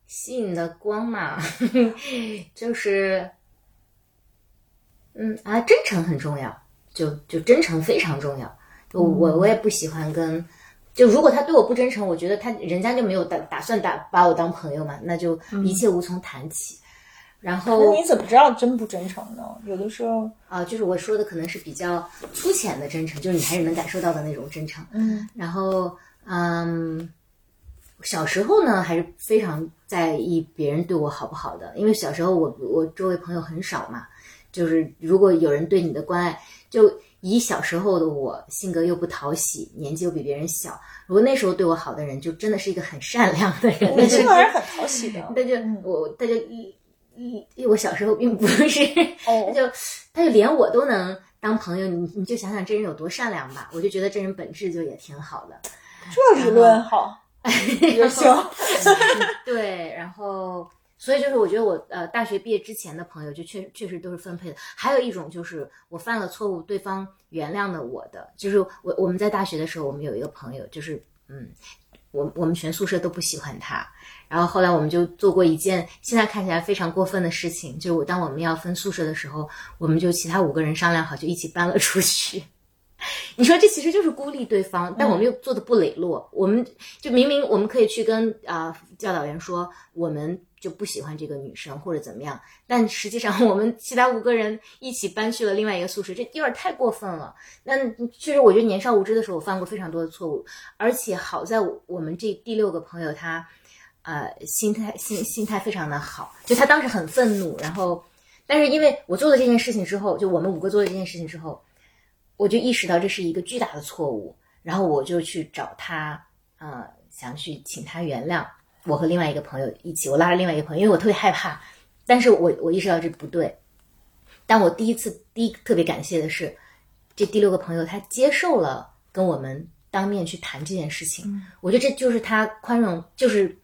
吸引的光嘛，就是，嗯啊，真诚很重要，就就真诚非常重要。我我也不喜欢跟，就如果他对我不真诚，我觉得他人家就没有打打算打把我当朋友嘛，那就一切无从谈起。然后你怎么知道真不真诚呢？有的时候，啊，就是我说的可能是比较粗浅的真诚，就是你还是能感受到的那种真诚。嗯，然后，嗯，小时候呢，还是非常在意别人对我好不好的，因为小时候我我周围朋友很少嘛，就是如果有人对你的关爱，就以小时候的我性格又不讨喜，年纪又比别人小，如果那时候对我好的人，就真的是一个很善良的人，你这个还是很讨喜的。那就我他就一一我小时候并不是，他哦，就他就连我都能当朋友，你你就想想这人有多善良吧，我就觉得这人本质就也挺好的。这理论好，优秀。对，然后所以就是我觉得我呃大学毕业之前的朋友就确确实都是分配的，还有一种就是我犯了错误，对方原谅了我的，就是我我们在大学的时候，我们有一个朋友，就是嗯，我我们全宿舍都不喜欢他，然后后来我们就做过一件现在看起来非常过分的事情，就是当我们要分宿舍的时候，我们就其他五个人商量好，就一起搬了出去。你说这其实就是孤立对方，但我们又做的不磊落。我们就明明我们可以去跟啊、教导员说，我们就不喜欢这个女生或者怎么样，但实际上我们其他五个人一起搬去了另外一个宿舍，这有点太过分了。那确实，我觉得年少无知的时候，我犯过非常多的错误，而且好在我我们这第六个朋友他，呃，心态心心态非常的好，就他当时很愤怒，然后，但是因为我做了这件事情之后，就我们五个做了这件事情之后。我就意识到这是一个巨大的错误，然后我就去找他，呃，想去请他原谅。我和另外一个朋友一起，我拉着另外一个朋友，因为我特别害怕，但是我我意识到这不对。但我第一次第一特别感谢的是，这第六个朋友他接受了跟我们当面去谈这件事情，我觉得这就是他宽容，就是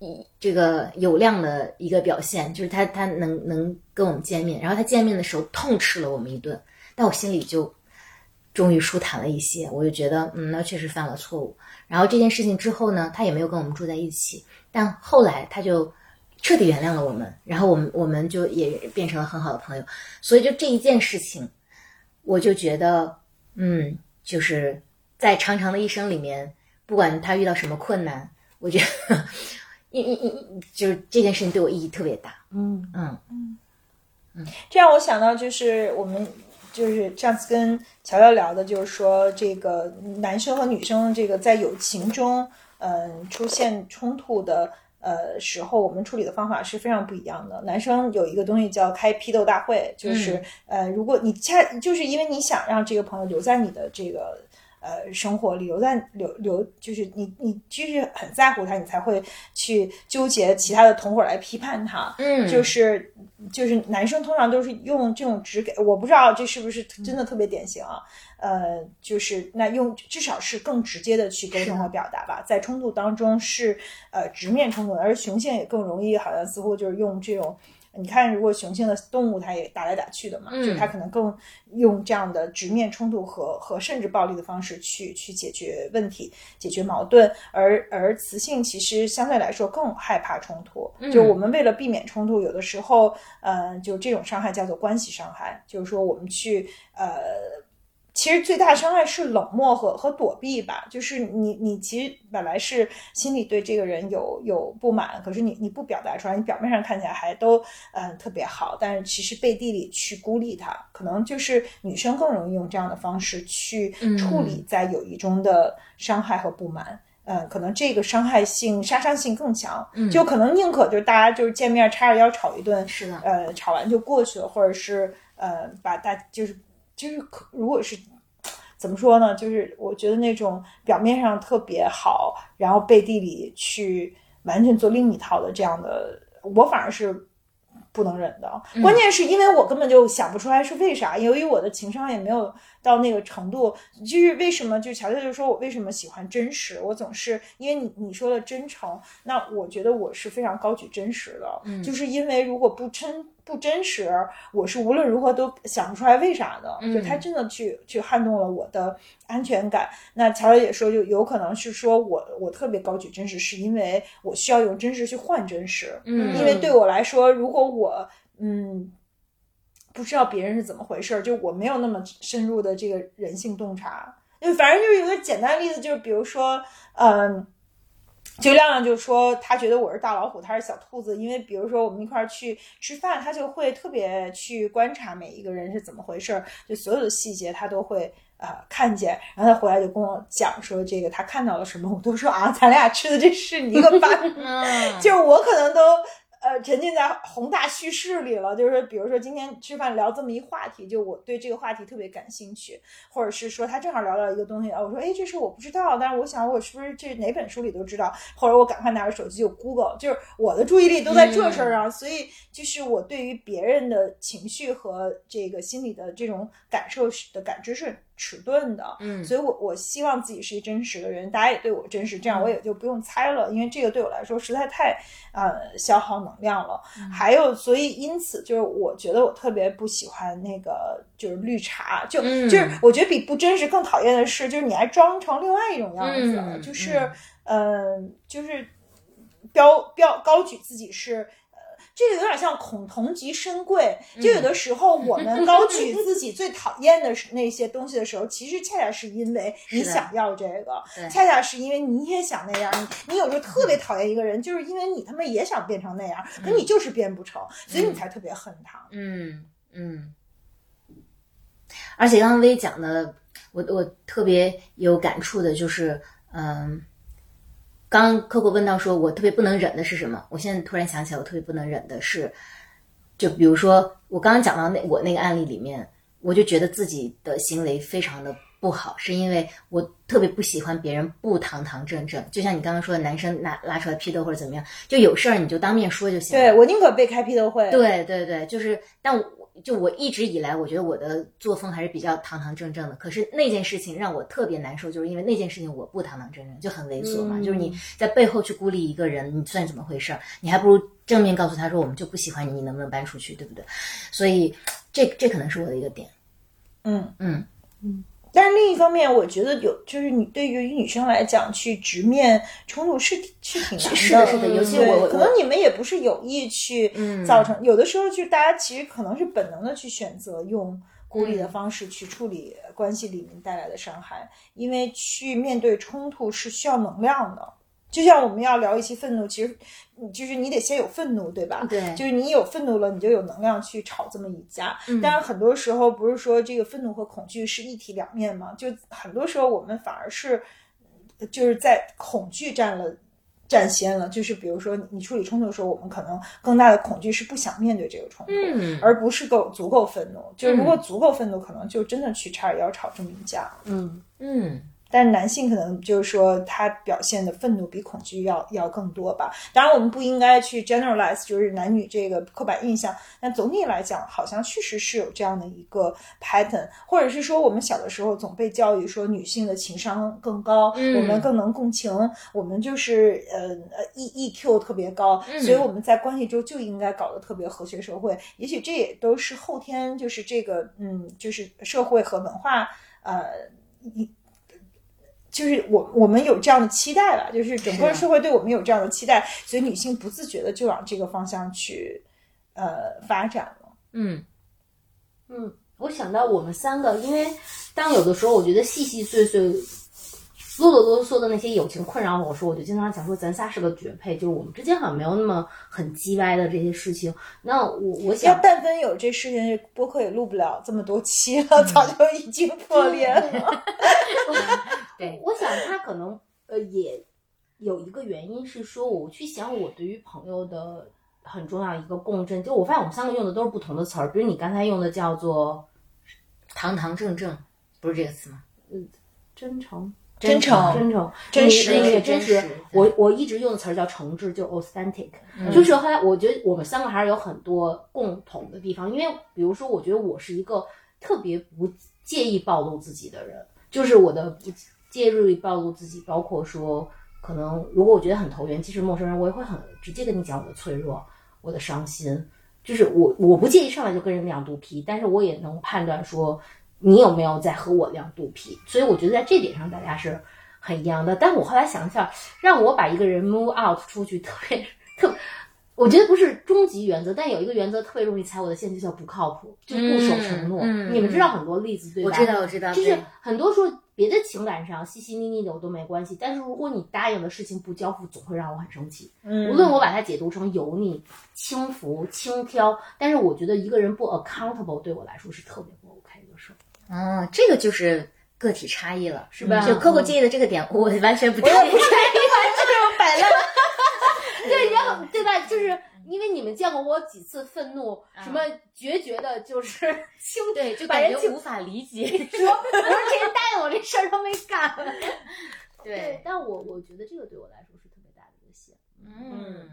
一这个有量的一个表现，就是他他能能跟我们见面，然后他见面的时候痛斥了我们一顿，但我心里就终于舒坦了一些，我就觉得嗯，那确实犯了错误。然后这件事情之后呢，他也没有跟我们住在一起，但后来他就彻底原谅了我们，然后我们我们就也变成了很好的朋友。所以就这一件事情，我就觉得嗯，就是在长长的一生里面，不管他遇到什么困难，我觉得。一一一，就是这件事情对我意义特别大。嗯嗯这让我想到，就是我们就是上次跟乔乔聊的，就是说这个男生和女生这个在友情中，嗯、出现冲突的呃时候，我们处理的方法是非常不一样的。男生有一个东西叫开批斗大会，就是、呃，如果你恰就是因为你想让这个朋友留在你的这个。呃，生活里留在留留，就是你你就是很在乎他，你才会去纠结其他的同伙来批判他。嗯就是就是男生通常都是用这种直给，我不知道这是不是真的特别典型啊。呃，就是那用至少是更直接的去沟通和表达吧，在冲突当中是呃直面冲突的，而雄性也更容易，好像似乎就是用这种。你看，如果雄性的动物，它也打来打去的嘛，嗯就它可能更用这样的直面冲突和和甚至暴力的方式去去解决问题、解决矛盾，而而雌性其实相对来说更害怕冲突。就我们为了避免冲突，有的时候，呃，就这种伤害叫做关系伤害，就是说我们去呃。其实最大的伤害是冷漠和和躲避吧，就是你你其实本来是心里对这个人有有不满，可是你你不表达出来，你表面上看起来还都嗯、呃特别好，但是其实背地里去孤立他，可能就是女生更容易用这样的方式去处理在友谊中的伤害和不满。嗯，可能这个伤害性、杀伤性更强，就可能宁可就是大家就是见面叉着腰吵一顿，是的呃，吵完就过去了，或者是呃，把大就是就是可如果是怎么说呢？就是我觉得那种表面上特别好，然后背地里去完全做另一套的这样的，我反而是不能忍的。关键是因为我根本就想不出来是为啥，由于我的情商也没有到那个程度，就是为什么就乔乔就说我为什么喜欢真实，我总是因为你你说的真诚，那我觉得我是非常高举真实的，就是因为如果不真不真实，我是无论如何都想不出来为啥的，就他真的去去撼动了我的安全感。那乔乔也说，就有可能是说我我特别高举真实，是因为我需要用真实去换真实，嗯因为对我来说，如果我嗯。不知道别人是怎么回事儿，就我没有那么深入的这个人性洞察。就反正就是有个简单例子，就是比如说，嗯，就亮亮就说他觉得我是大老虎，他是小兔子，因为比如说我们一块儿去吃饭，他就会特别去观察每一个人是怎么回事儿，就所有的细节他都会。呃，看见，然后他回来就跟我讲说这个他看到了什么，我都说啊，咱俩吃的这是一个班，嗯，就是我可能都呃沉浸在宏大叙事里了，就是比如说今天吃饭聊这么一话题，就我对这个话题特别感兴趣，或者是说他正好聊到一个东西，啊，我说哎这事我不知道，但是我想我是不是这哪本书里都知道，或者我赶快拿着手机就 Google，就是我的注意力都在这事儿上，所以就是我对于别人的情绪和这个心理的这种感受是的感知是迟钝的，嗯所以我我希望自己是一真实的人，大家也对我真实，这样我也就不用猜了，因为这个对我来说实在太呃消耗能量了。还有，所以因此就是我觉得我特别不喜欢那个就是绿茶，就、嗯就是我觉得比不真实更讨厌的是，就是你还装成另外一种样子，嗯就是嗯、呃就是标标高举自己是。呃这个有点像恐同级深贵，就有的时候我们高举 自己最讨厌的是那些东西的时候，其实恰恰是因为你想要这个，恰恰是因为你也想那样。你你有时候特别讨厌一个人，就是因为你他妈也想变成那样，可你就是变不成，所以你才特别恨他。嗯嗯，而且刚刚薇讲的，我我特别有感触的就是，嗯，刚刚 Coco 问到说我特别不能忍的是什么？我现在突然想起来，我特别不能忍的是，就比如说我刚刚讲到那我那个案例里面，我就觉得自己的行为非常的不好，是因为我特别不喜欢别人不堂堂正正，就像你刚刚说的，男生拿拉出来批斗或者怎么样，就有事儿你就当面说就行。对我宁可被开批斗会。对对对，就是，但就我一直以来，我觉得我的作风还是比较堂堂正正的。可是那件事情让我特别难受，就是因为那件事情我不堂堂正正，就很猥琐嘛。嗯就是你在背后去孤立一个人，你算怎么回事儿？你还不如正面告诉他说，我们就不喜欢你，你能不能搬出去，对不对？所以这这可能是我的一个点。嗯嗯嗯但是另一方面，我觉得有就是你对于女生来讲，去直面冲突是是挺难是的是的嗯尤其对我我可能你们也不是有意去嗯。造成，有的时候就大家其实可能是本能的去选择用孤立的方式去处理关系里面带来的伤害，因为去面对冲突是需要能量的。就像我们要聊一期愤怒，其实你就是你得先有愤怒，对吧？对就是你有愤怒了，你就有能量去吵这么一架。嗯但是很多时候不是说这个愤怒和恐惧是一体两面吗？就很多时候我们反而是呃就是在恐惧占了。占先了，就是比如说你处理冲突的时候，我们可能更大的恐惧是不想面对这个冲突，嗯而不是够足够愤怒。就是如果足够愤怒，可能就真的去差点要吵这么一架。嗯，嗯但是男性可能就是说他表现的愤怒比恐惧要要更多吧。当然，我们不应该去 generalize，就是男女这个刻板印象。但总体来讲，好像确实是有这样的一个 pattern，或者是说我们小的时候总被教育说女性的情商更高，嗯我们更能共情，我们就是呃呃 E EQ 特别高，嗯所以我们在关系中就应该搞得特别和谐社会。也许这也都是后天就是这个嗯，就是社会和文化呃一。就是我我们有这样的期待吧，就是整个社会对我们有这样的期待，所以女性不自觉的就往这个方向去呃发展了。嗯嗯，我想到我们三个，因为当有的时候我觉得细细碎碎、啰啰嗦嗦的那些友情困扰我的时候，我就经常想说，咱仨是个绝配，就是我们之间好像没有那么很叽歪的这些事情。那我我要想，但凡有这事情，播客也录不了这么多期了，早就已经破裂了。对，我想他可能呃也有一个原因是说，我去想我对于朋友的很重要一个共振，就我发现我们三个用的都是不同的词儿，比如你刚才用的叫做堂堂正正不是这个词吗？嗯真诚。真诚真诚、真实你那个真实实，我我一直用的词儿叫诚挚，就 authentic，、嗯就是后来我觉得我们三个还是有很多共同的地方，因为比如说，我觉得我是一个特别不介意暴露自己的人，就是我的不介意暴露自己，包括说可能如果我觉得很投缘，即使陌生人，我也会很直接跟你讲我的脆弱、我的伤心，就是我我不介意上来就跟人亮肚皮，但是我也能判断说你有没有在和我亮肚皮，所以我觉得在这点上大家是很一样的。但我后来想想，让我把一个人 move out 出去，特别特。我觉得不是终极原则，但有一个原则特别容易踩我的线，就叫不靠谱，就不守承诺。嗯嗯你们知道很多例子对吧？我知道我知道，就是很多时候别的情感上细细腻腻的我都没关系，但是如果你答应的事情不交付，总会让我很生气。嗯无论我把它解读成油腻、轻浮、轻佻，但是我觉得一个人不 accountable 对我来说是特别不 OK 的事儿。哦，这个就是个体差异了，是吧就 Coco 介意的这个点，我完全不我也介意不。是这种摆烂。对，然后对吧？就是因为你们见过我几次愤怒，嗯什么决绝的，就是 轻对，就感觉无法理解。说，我说这人答应我这事儿都没干。对，但我我觉得这个对我来说是特别大的一个线。嗯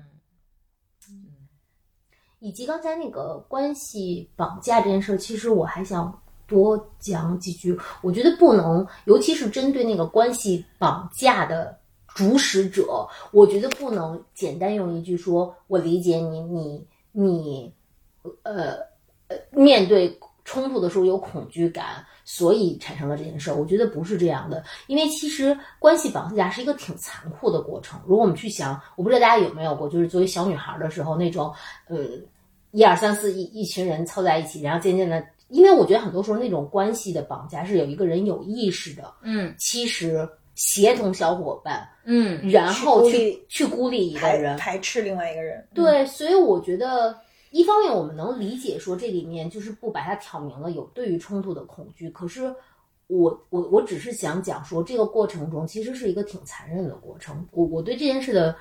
以及刚才那个关系绑架这件事儿，其实我还想多讲几句。我觉得不能，尤其是针对那个关系绑架的主使者，我觉得不能简单用一句说“我理解你，你你呃呃面对冲突的时候有恐惧感，所以产生了这件事儿”。我觉得不是这样的，因为其实关系绑架是一个挺残酷的过程。如果我们去想，我不知道大家有没有过，就是作为小女孩的时候那种，嗯，一二三四一一群人凑在一起，然后渐渐的，因为我觉得很多时候那种关系的绑架是有一个人有意识的，嗯其实协同小伙伴，嗯然后去去孤立一个人，排斥另外一个人。对，所以我觉得，一方面我们能理解说这里面就是不把它挑明了有对于冲突的恐惧，可是我我我只是想讲说这个过程中其实是一个挺残忍的过程。我我对这件事的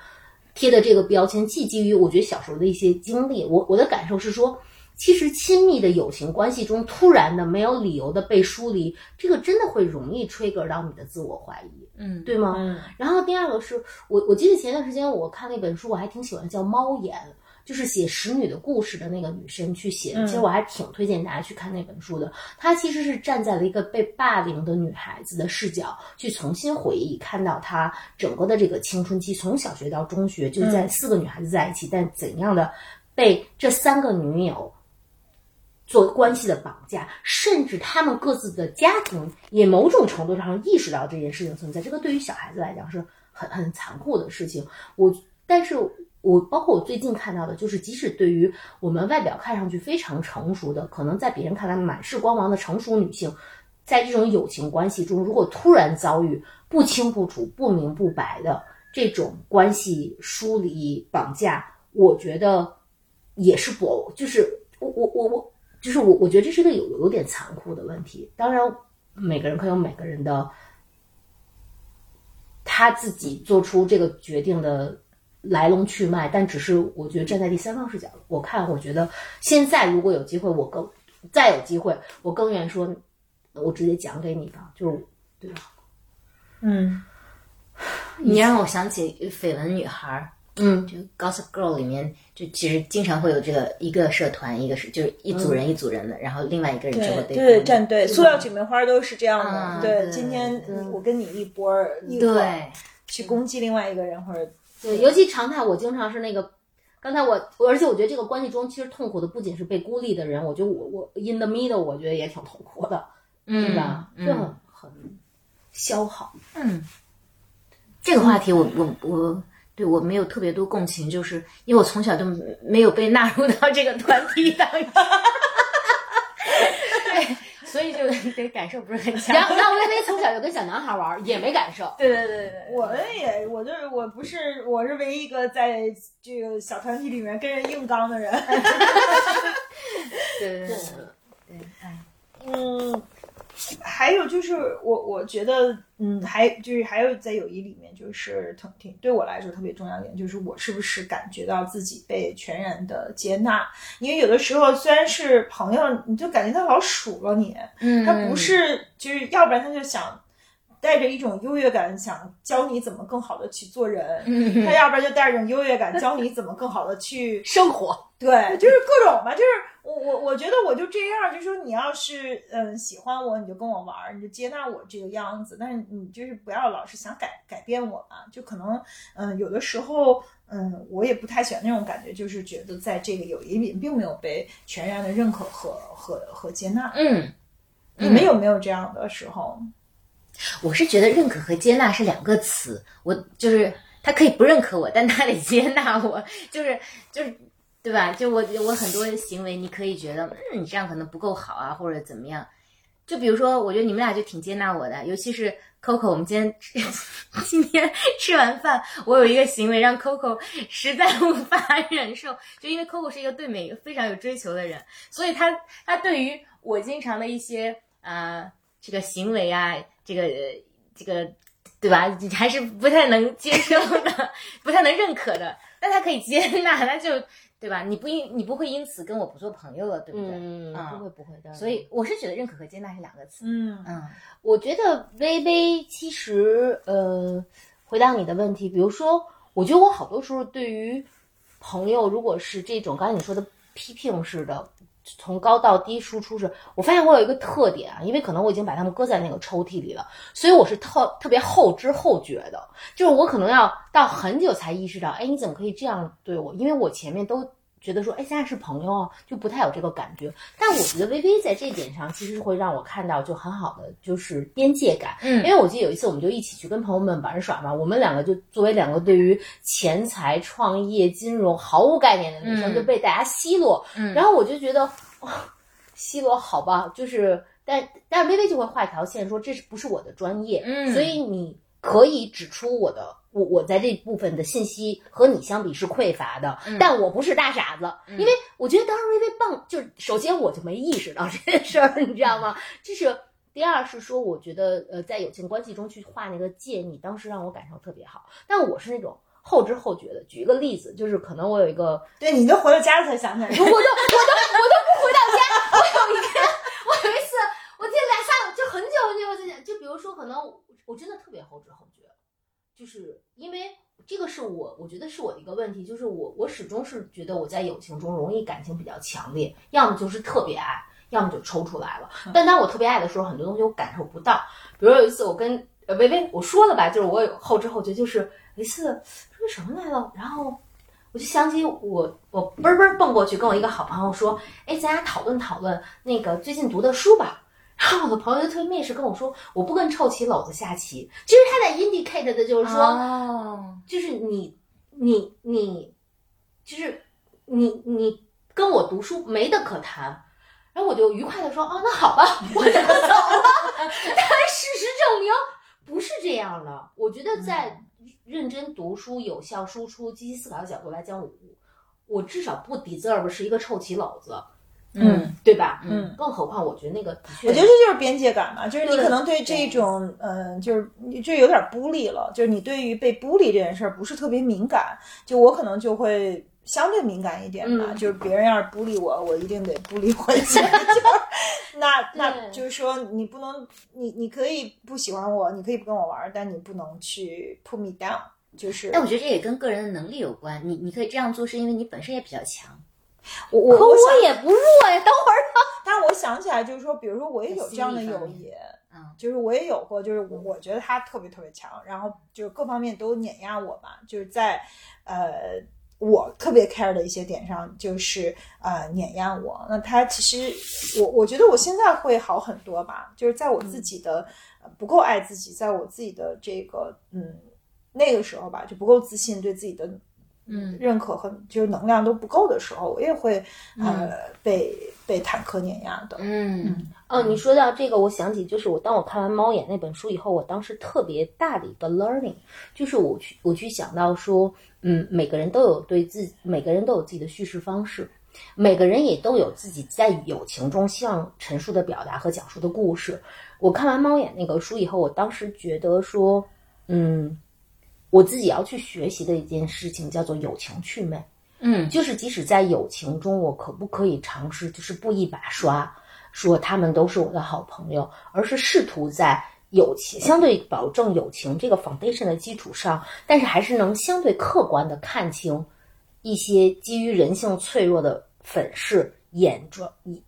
贴的这个标签，既基于我觉得小时候的一些经历，我我的感受是说。其实亲密的友情关系中，突然的没有理由的被疏离，这个真的会容易 trigger 到你的自我怀疑，嗯，对吗？嗯然后第二个是我，我记得前段时间我看了一本书，我还挺喜欢，叫《猫眼》，就是写《使女的故事》的那个女生去写其实我还挺推荐大家去看那本书的。她其实是站在了一个被霸凌的女孩子的视角，去重新回忆，看到她整个的这个青春期，从小学到中学，就在嗯四个女孩子在一起，但怎样的被这三个女友做关系的绑架，甚至他们各自的家庭也某种程度上意识到这件事情存在。这个对于小孩子来讲是很很残酷的事情。我，但是我包括我最近看到的，就是即使对于我们外表看上去非常成熟的，可能在别人看来满是光芒的成熟女性，在这种友情关系中，如果突然遭遇不清不楚、不明不白的这种关系疏离、绑架，我觉得也是不，就是我我我我，就是我我觉得这是个有有点残酷的问题。当然，每个人可以有每个人的他自己做出这个决定的来龙去脉，但只是我觉得站在第三方视角，我看我觉得现在如果有机会，我更再有机会，我更愿意说，我直接讲给你吧，就是对吧？嗯你让我想起绯闻女孩儿，嗯就 Gossip Girl 里面，就其实经常会有这个一个社团，一个是就是一组人一组人的，然后另外一个人就会对被对孤立战队，塑料姐妹花都是这样的。啊对，对今天对我跟你一波儿一对去攻击另外一个人，或者对，尤其常态，我经常是那个。刚才我，我而且我觉得这个关系中，其实痛苦的不仅是被孤立的人，我觉得我我 in the middle，我觉得也挺痛苦的，对吧？嗯就很很消耗。嗯，这个话题我我我对我没有特别多共情，就是因为我从小就没有被纳入到这个团体当中，对，所以就对感受不是很强。然后，然后微微从小就跟小男孩玩，也没感受。对对对对，我也，我就是我不是，我是唯一一个在这个小团体里面跟人硬刚的人。对对对对对，哎，嗯，还有就是我我觉得，嗯，还就是还有在友谊里面，就是挺挺对我来说特别重要一点，就是我是不是感觉到自己被全然的接纳？因为有的时候虽然是朋友，你就感觉他老数落你，嗯他不是就是要不然他就想。带着一种优越感，想教你怎么更好的去做人；嗯。他要不然就带着一种优越感，教你怎么更好的去 生活，对，就是各种吧，就是我我我觉得我就这样，就是说你要是嗯喜欢我，你就跟我玩儿，你就接纳我这个样子，但是你就是不要老是想改改变我。嘛，就可能嗯有的时候嗯我也不太喜欢那种感觉，就是觉得在这个友谊里并没有被全然的认可和和和接纳。嗯，你们有没有这样的时候？我是觉得认可和接纳是两个词，我就是他可以不认可我，但他得接纳我，就是就是。对吧？就我我很多行为，你可以觉得，嗯，你这样可能不够好啊，或者怎么样。就比如说，我觉得你们俩就挺接纳我的，尤其是 Coco，我们今天 今天吃完饭，我有一个行为让 Coco 实在无法忍受，就因为 Coco 是一个对美非常有追求的人，所以他他对于我经常的一些呃这个行为啊，这个这个对吧，你还是不太能接受的，不太能认可的，但他可以接纳，他就对吧？你不因你不会因此跟我不做朋友了，对不对？嗯，啊不会不会的。所以我是觉得认可和接纳是两个词。嗯嗯我觉得微微其实呃，回答你的问题，比如说，我觉得我好多时候对于朋友，如果是这种刚才你说的批评式的，从高到低输出是，我发现我有一个特点啊，因为可能我已经把它们搁在那个抽屉里了，所以我是特特别后知后觉的，就是我可能要到很久才意识到，哎，你怎么可以这样对我？因为我前面都。觉得说，哎，现在是朋友哦，就不太有这个感觉。但我觉得微微在这点上，其实会让我看到就很好的就是边界感。嗯因为我记得有一次，我们就一起去跟朋友们玩耍嘛，我们两个就作为两个对于钱财、创业、金融毫无概念的女生，嗯就被大家奚落。嗯然后我就觉得，哇、奚落好吧，就是，但但是微微就会画一条线，说这是不是我的专业？嗯所以你可以指出我的。我我在这部分的信息和你相比是匮乏的，嗯但我不是大傻子，因为我觉得当时微微棒，就是首先我就没意识到这件事儿，你知道吗？这是第二是说，我觉得呃，在友情关系中去画那个界，你当时让我感受特别好。但我是那种后知后觉的。举一个例子，就是可能我有一个，对你都回到家了才想起来，我都我都我都不回到家。我有一天，我有一次，我记得俩下午就很久很久之前，就比如说可能我真的特别后知后觉。就是因为这个是我我觉得是我的一个问题，就是我我始终是觉得我在友情中容易感情比较强烈，要么就是特别爱，要么就抽出来了。但当我特别爱的时候，很多东西我感受不到。比如有一次我跟呃薇薇我说了吧，就是我有后知后觉，就是有一次说什么来了，然后。我就想起我，我嘣嘣蹦过去跟我一个好朋友说：“哎，咱俩讨论讨论那个最近读的书吧。”然后我的朋友就特别蔑视跟我说：“我不跟臭棋篓子下棋。”其实他在 indicate 的就是说，哦，就是你你你，就是你你跟我读书没得可谈。然后我就愉快的说：“哦，那好吧，我就走了。”但事实证明不是这样的。我觉得在。认真读书、有效输出、积极思考的角度来讲，我我至少不 deserve 是一个臭棋篓子，嗯，对吧？嗯，更何况我觉得那个，我觉得这就是边界感嘛，就是你可能对这种，嗯，就是就有点孤立了，就是你对于被孤立这件事儿不是特别敏感，就我可能就会。相对敏感一点吧，就是别人要是孤立我，我一定得孤立回去。就 那那就是说，你不能，你你可以不喜欢我，你可以不跟我玩，但你不能去 put me down。就是，但我觉得这也跟个人的能力有关。你你可以这样做，是因为你本身也比较强。我我我也不弱呀，等会儿。但是我想起来，就是说，比如说我也有这样的友谊，嗯，就是我也有过，就是我我觉得他特别特别强，然后就是各方面都碾压我吧，就是在呃。我特别 care 的一些点上，就是呃碾压我。那他其实，我我觉得我现在会好很多吧，就是在我自己的不够爱自己，在我自己的这个嗯那个时候吧，就不够自信，对自己的嗯认可和就是能量都不够的时候，我也会呃被被坦克碾压的。嗯哦，你说到这个，我想起就是我当我看完《猫眼》那本书以后，我当时特别大的一个 learning，就是我去我去想到说。嗯，每个人都有对自己，每个人都有自己的叙事方式，每个人也都有自己在友情中希望陈述的表达和讲述的故事。我看完《猫眼》那个书以后，我当时觉得说，嗯，我自己要去学习的一件事情叫做友情祛魅。嗯，就是即使在友情中，我可不可以尝试就是不一把刷，说他们都是我的好朋友，而是试图在。友情相对保证友情这个 foundation 的基础上，但是还是能相对客观的看清一些基于人性脆弱的粉饰、掩装、掩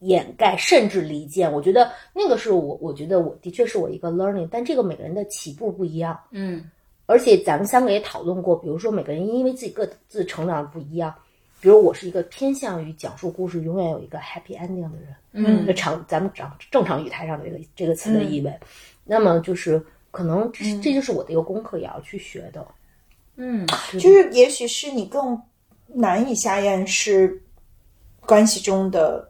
掩盖，甚至离间。我觉得那个是我，我觉得我的确是我一个 learning，但这个每个人的起步不一样。嗯，而且咱们三个也讨论过，比如说每个人因为自己各自成长不一样，比如我是一个偏向于讲述故事永远有一个 happy ending 的人。嗯，这常咱们讲正常语态上的这个这个词的意味。那么就是可能这这就是我的一个功课，也要去学的。嗯，就是也许是你更难以下咽是关系中的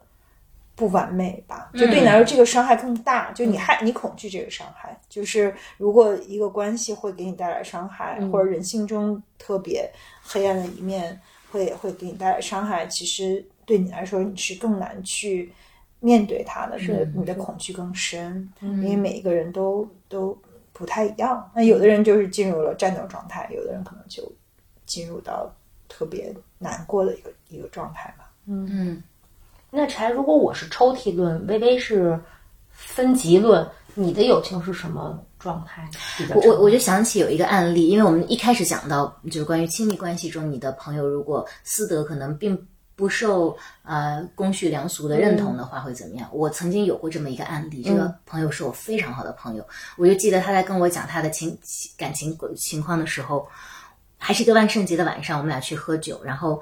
不完美吧？就对你来说，这个伤害更大。就你害你恐惧这个伤害，就是如果一个关系会给你带来伤害，或者人性中特别黑暗的一面会会给你带来伤害，其实对你来说你是更难去。面对他的是你的恐惧更深，因为每一个人都都不太一样。那有的人就是进入了战斗状态，有的人可能就进入到特别难过的一个一个状态吧。嗯嗯，那柴，如果我是抽屉论，微微是分级论，你的友情是什么状态？我我我就想起有一个案例，因为我们一开始讲到就是关于亲密关系中，你的朋友如果私德可能并。不受呃公序良俗的认同的话会怎么样？我曾经有过这么一个案例，这个朋友是我非常好的朋友，我就记得他在跟我讲他的情感情情况的时候，还是一个万圣节的晚上，我们俩去喝酒，然后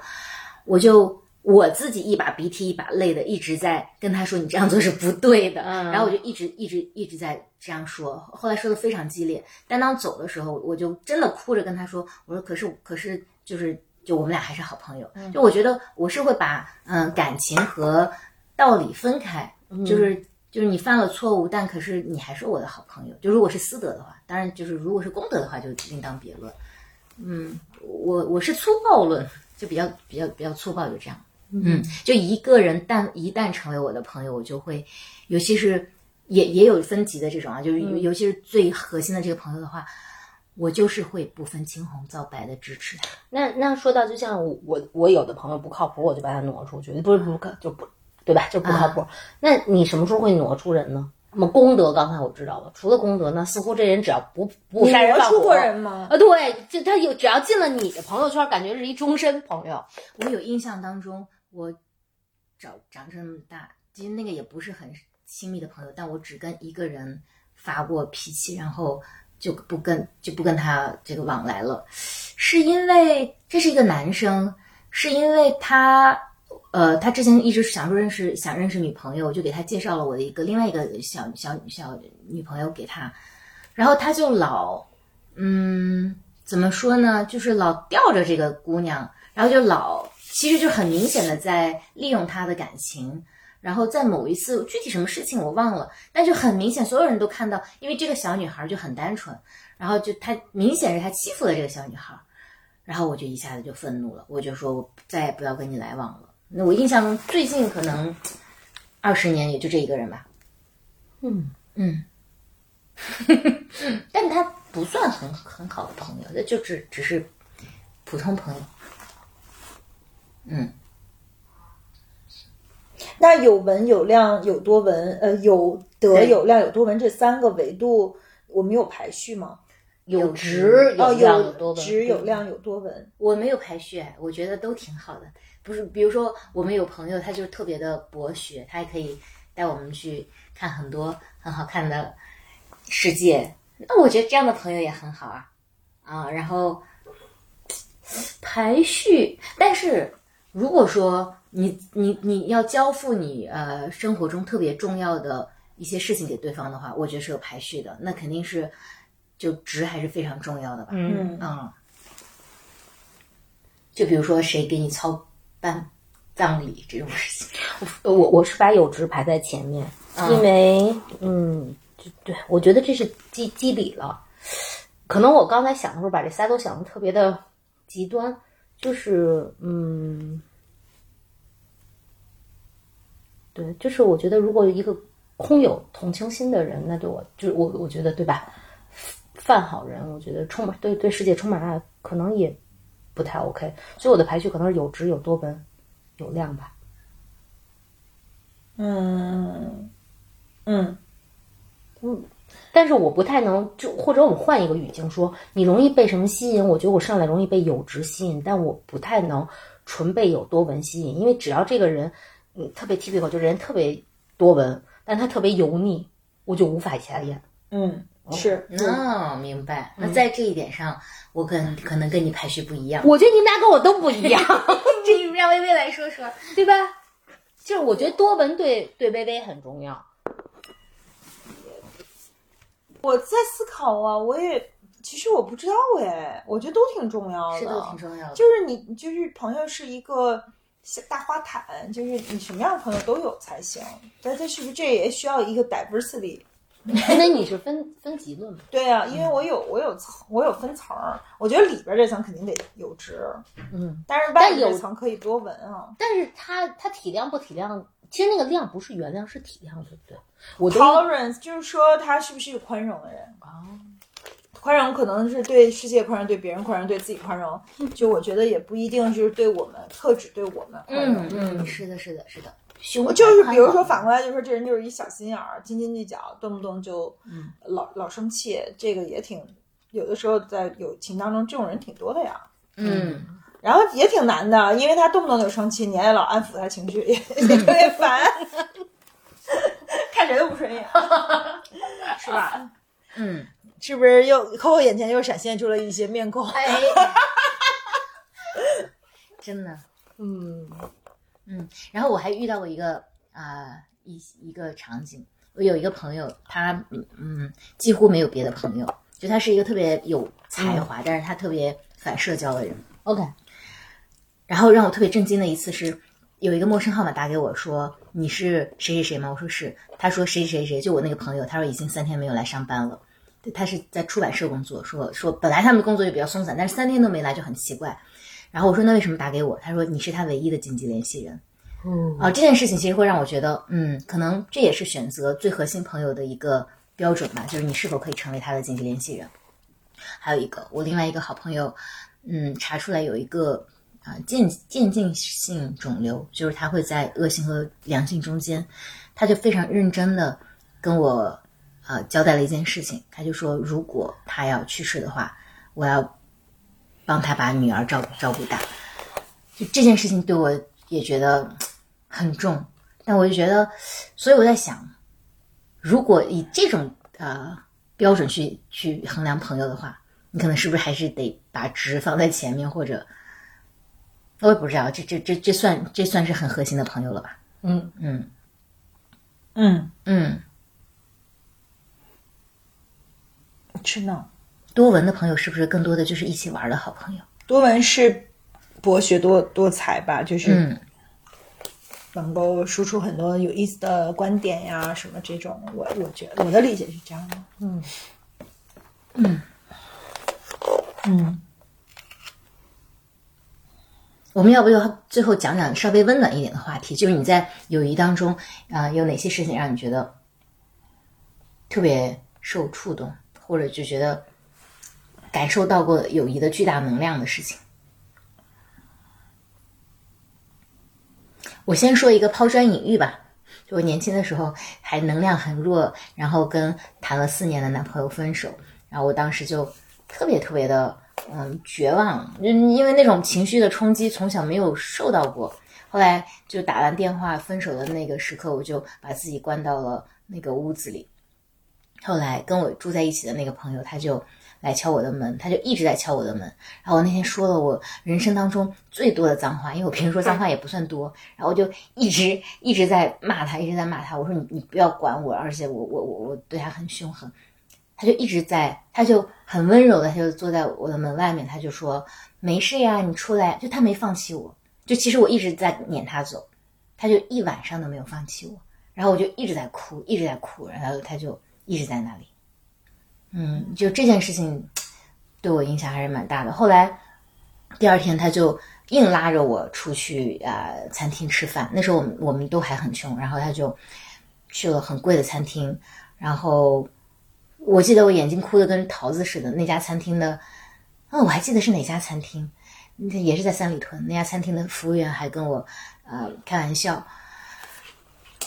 我就我自己一把鼻涕一把泪的一直在跟他说你这样做是不对的，然后我就一直一直一直在这样说，后来说的非常激烈，但当走的时候，我就真的哭着跟他说，我说可是可是就是。就我们俩还是好朋友，就我觉得我是会把嗯感情和道理分开，就是就是你犯了错误，但可是你还是我的好朋友。就如果是私德的话，当然就是如果是公德的话，就另当别论。嗯，我我是粗暴论，就比较比较比较粗暴，就这样。嗯，就一个人，但一旦成为我的朋友，我就会，尤其是也也有分级的这种啊，就是尤其是最核心的这个朋友的话。我就是会不分青红皂白的支持他。那那说到，就像我我有的朋友不靠谱，我就把他挪出去，不是不靠就不对吧？就不靠谱。那你什么时候会挪出人呢？么功德，刚才我知道了，除了功德呢，似乎这人只要不不你杀人放火出过人吗？啊，对，就他有只要进了你的朋友圈，感觉是一终身朋友。我有印象当中，我长长这么大，其实那个也不是很亲密的朋友，但我只跟一个人发过脾气，然后就不跟就不跟他这个往来了，是因为这是一个男生，是因为他。呃，他之前一直想说认识，想认识女朋友，我就给他介绍了我的一个另外一个小小小女朋友给他，然后他就老，嗯，怎么说呢，就是老吊着这个姑娘，然后就老，其实就很明显的在利用他的感情，然后在某一次具体什么事情我忘了，但就很明显，所有人都看到，因为这个小女孩就很单纯，然后就她明显是她欺负了这个小女孩，然后我就一下子就愤怒了，我就说我再也不要跟你来往了。那我印象中最近可能二十年也就这一个人吧，嗯。嗯，但他不算很很好的朋友，那就只只是普通朋友。嗯，那有文有量有多文，呃，有德有量有多文这三个维度，我们有排序吗？有值值哦，量有多文，有质有量有多文。我没有排序，我觉得都挺好的。不是，比如说我们有朋友，他就特别的博学，他还可以带我们去看很多很好看的世界。那我觉得这样的朋友也很好啊，啊，然后排序，但是如果说你你你要交付你呃生活中特别重要的一些事情给对方的话，我觉得是有排序的，那肯定是就值还是非常重要的吧。嗯，嗯，嗯，就比如说谁给你操办葬礼这种事情，我我是把有值排在前面，嗯因为嗯，就对我觉得这是基基理了。可能我刚才想的时候，把这仨都想的特别的极端，就是嗯，对，就是我觉得如果一个空有同情心的人，那对我就是我我觉得对吧？犯好人，我觉得充满对对世界充满爱，可能也不太 OK。所以我的排序可能是有值、有多本、有量吧。嗯嗯，但是我不太能，就或者我们换一个语境说，你容易被什么吸引？我觉得我上来容易被有值吸引，但我不太能纯被有多文吸引，因为只要这个人，嗯，特别 typical，就人特别多文，但他特别油腻，我就无法以下咽。嗯，是，哦，明白。那在这一点上，我可能可能跟你排序不一样。我觉得你们俩跟我都不一样，这你让微微来说说。对吧？就是我觉得多文对对微微很重要。我在思考啊，我也其实我不知道哎，我觉得都挺重要的，是都挺重要的。就是你就是朋友是一个小大花坛，就是你什么样的朋友都有才行。但它是不是这也需要一个 diversity？因为你是分分级论嘛。对啊，因为我有我有层，我有分层儿，我觉得里边这层肯定得有值，嗯，但是外边这层可以多闻啊。但是他他体谅不体谅？其实那个量不是原谅，是体谅，对不对？我都 Tolerance 就是说他是不是一个宽容的人？啊宽容可能是对世界宽容，对别人宽容，对自己宽容。就我觉得也不一定就是对我们特指对我们宽容。嗯嗯，是的，是的，是的。我就是比如说反过来，就说这人就是一小心眼儿、斤斤计较，动不动就嗯老老生气，这个也挺有的时候在友情当中，这种人挺多的呀。嗯，然后也挺难的，因为他动不动就生气，你还老安抚他情绪，也 也特别烦，看谁都不顺眼，是吧？嗯，是不是又 Coco 眼前又闪现出了一些面孔？哎，真的。嗯嗯，然后我还遇到过一个啊、一一个场景，我有一个朋友，他嗯嗯几乎没有别的朋友，就他是一个特别有才华，但是他特别反社交的人。，OK，然后让我特别震惊的一次是，有一个陌生号码打给我说：“你是谁谁谁吗？”我说是。他说：“谁谁谁，就我那个朋友。”他说已经三天没有来上班了。对他是在出版社工作，说说本来他们的工作就比较松散，但是三天都没来就很奇怪。然后我说：“那为什么打给我？”他说：“你是他唯一的紧急联系人。”嗯啊，这件事情其实会让我觉得，嗯，可能这也是选择最核心朋友的一个标准吧，就是你是否可以成为他的紧急联系人。还有一个，我另外一个好朋友，嗯，查出来有一个啊渐渐进性肿瘤，就是他会在恶性和良性中间，他就非常认真的跟我呃交代了一件事情，他就说如果他要去世的话，我要帮他把女儿照照顾大。就这件事情对我也觉得很重，但我就觉得，所以我在想，如果以这种呃标准去去衡量朋友的话，你可能是不是还是得把值放在前面，或者我也不知道，这这这这算这算是很核心的朋友了吧？嗯嗯嗯，嗯，是呢。多文的朋友是不是更多的就是一起玩的好朋友？多文是博学多多才吧，就是嗯能够输出很多有意思的观点呀，什么这种，我我觉得我的理解是这样的。嗯嗯嗯，我们要不要最后讲讲稍微温暖一点的话题？就是你在友谊当中啊、有哪些事情让你觉得特别受触动，或者就觉得感受到过友谊的巨大能量的事情？我先说一个抛砖引玉吧。就我年轻的时候还能量很弱，然后跟谈了四年的男朋友分手，然后我当时就特别特别的嗯绝望，因为那种情绪的冲击从小没有受到过。后来就打完电话分手的那个时刻，我就把自己关到了那个屋子里。后来跟我住在一起的那个朋友，他就来敲我的门，他就一直在敲我的门。然后我那天说了我人生当中最多的脏话，因为我平时说脏话也不算多，然后我就一直一直在骂他，一直在骂他。我说你你不要管我，而且我我我我对他很凶狠。他就一直在，他就很温柔的，他就坐在我的门外面，他就说没事呀，你出来。就他没放弃我，就其实我一直在撵他走，他就一晚上都没有放弃我。然后我就一直在哭，一直在哭，然后他就一直在那里。嗯，就这件事情对我影响还是蛮大的。后来第二天他就硬拉着我出去啊、餐厅吃饭，那时候我们我们都还很穷，然后他就去了很贵的餐厅，然后我记得我眼睛哭的跟桃子似的。那家餐厅的，啊、我还记得是哪家餐厅，也是在三里屯。那家餐厅的服务员还跟我呃开玩笑，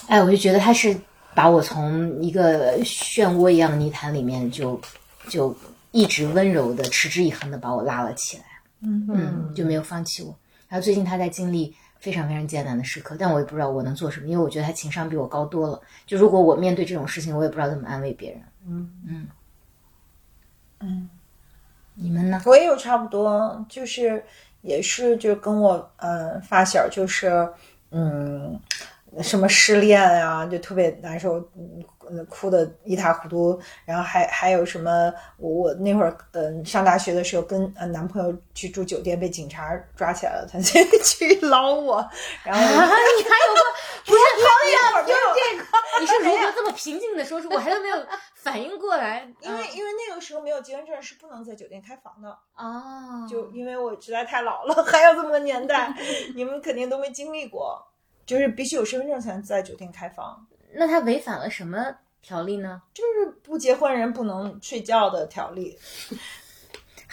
哎，我就觉得他是把我从一个漩涡一样的泥潭里面就就一直温柔的、持之以恒的把我拉了起来，嗯嗯，就没有放弃我。然后最近他在经历非常非常艰难的时刻，但我也不知道我能做什么，因为我觉得他情商比我高多了。就如果我面对这种事情，我也不知道怎么安慰别人。嗯。嗯。嗯，你们呢？我也有差不多，就是也是就跟我呃发小就是嗯什么失恋啊，就特别难受，嗯哭的一塌糊涂。然后还还有什么我我那会儿嗯、呃、上大学的时候跟呃男朋友去住酒店被警察抓起来了，他就 去捞我，然后啊，你还有过？不是，那会儿没有这个，你是如何这么平静的说出？我还都没有反应过来。因为因为那个时候没有结婚证是不能在酒店开房的，哦，就因为我实在太老了，还有这么个年代，你们肯定都没经历过，就是必须有身份证才能在酒店开房，那他违反了什么条例呢？就是不结婚人不能睡觉的条例。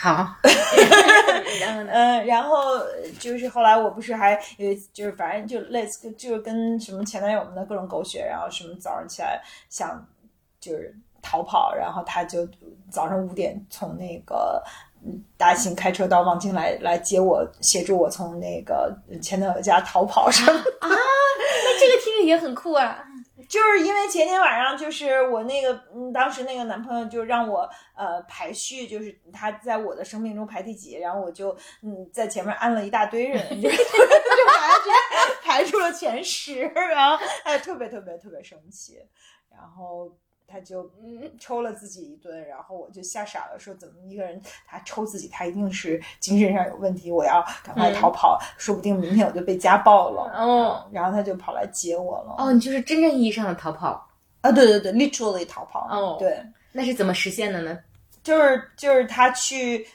好，然后呢？嗯，然后就是后来我不是还有一次就是反正就类似就是跟什么前男友们的各种狗血，然后什么早上起来想就是逃跑，然后他就早上五点从那个嗯大兴开车到望京来来接我，协助我从那个前男友家逃跑什么。啊，那这个听着也很酷啊。就是因为前天晚上，就是我那个，嗯，当时那个男朋友就让我呃排序，就是他在我的生命中排第几，然后我就嗯在前面按了一大堆人，就 就把他直接排出了前十，然后哎特别特别特别生气，然后他就嗯抽了自己一顿，然后我就吓傻了，说怎么一个人他抽自己，他一定是精神上有问题，我要赶快逃跑，说不定明天我就被家暴了，哦然后他就跑来接我了，哦，你就是真正意义上的逃跑。啊，对对对，literally 逃跑。哦对，那是怎么实现的呢？就是就是他去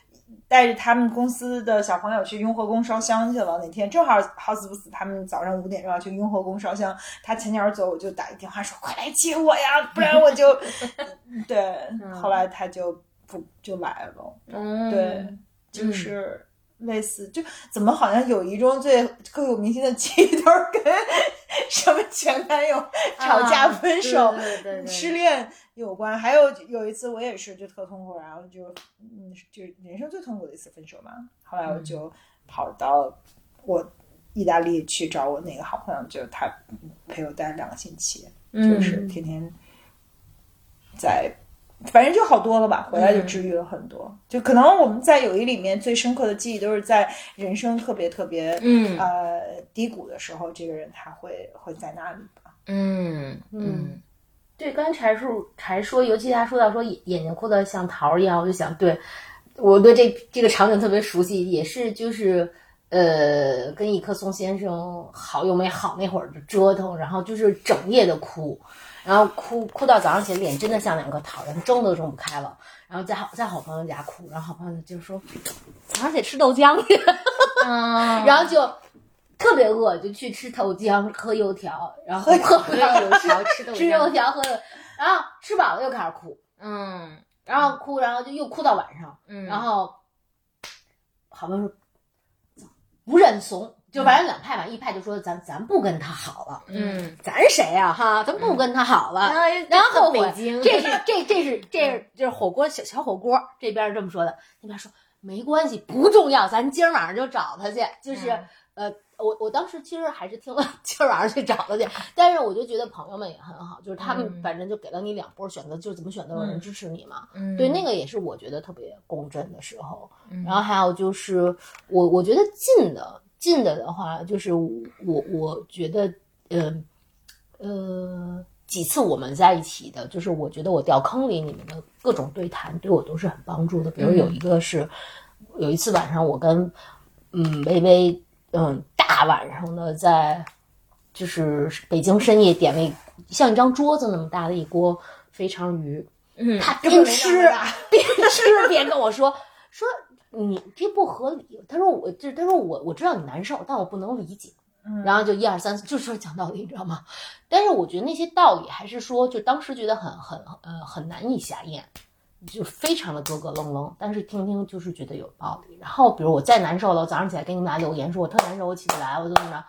带着他们公司的小朋友去雍和宫烧香去了。那天正好好死不死，他们早上五点钟要去雍和宫烧香。他前脚走，我就打一电话说：“快来接我呀，不然我就 ……”对，后来他就不就来了。嗯，对，就是类似，就怎么好像友谊中最刻骨铭心的记忆都是跟 什么前男友吵架、分手、啊对对对对失恋有关。还有有一次我也是就特痛苦，然后就嗯，就人生最痛苦的一次分手嘛。后来我就跑到我意大利去找我那个好朋友，就他陪我待了两个星期，就是嗯天天在。反正就好多了吧，回来就治愈了很多。就可能我们在友谊里面最深刻的记忆，都是在人生特别特别嗯。呃低谷的时候，这个人他会会在那里吧。嗯嗯。对，刚才柴叔还说，尤其他说到说眼眼睛哭得像桃儿一样，我就想，对我对这这个场景特别熟悉，也是就是呃，跟一棵松先生好又没好那会儿的折腾，然后就是整夜的哭，然后哭哭到早上起来脸真的像两个桃儿，睁都睁不开了，然后在好在好朋友家哭，然后好朋友就说早上起来吃豆浆。去，啊，然后就特别饿，就去吃豆浆、喝油条，然后喝喝油条。吃豆吃油浆，条喝，然后吃饱了又开始哭，嗯然后哭，然后就又哭到晚上，嗯，然后好朋友说不认怂，就反正两派嘛，一派就说咱咱不跟他好了，嗯，咱谁呀、哈，咱不跟他好了，然后然后后悔北京，这是这这是这是就是火锅小小火锅这边是这么说的，那边说没关系，不重要，咱今儿晚上就找他去，就是、呃，我我当时其实还是听了 今儿晚上去找他去，但是我就觉得朋友们也很好，就是他们嗯。反正就给了你两波选择，就是怎么选都有人支持你嘛，嗯。对，那个也是我觉得特别公正的时候。嗯。然后还有就是我我觉得近的近的的话，就是我我觉得呃呃几次我们在一起的，就是我觉得我掉坑里，你们的各种对谈对我都是很帮助的。比如有一个是、有一次晚上我跟嗯微微嗯大晚上的在就是北京深夜点了一像一张桌子那么大的一锅肥肠鱼，嗯他边吃那么大边吃边跟我说说你这不合理。他说我这他说我我知道你难受，但我不能理解。嗯然后就一二三四，就是讲道理，你知道吗？但是我觉得那些道理还是说，就当时觉得很很呃很难以下咽，就非常的咯咯楞楞。但是听听就是觉得有道理。然后比如我再难受了，我早上起来给你们俩留言说我特难受，我起不来，我怎么着。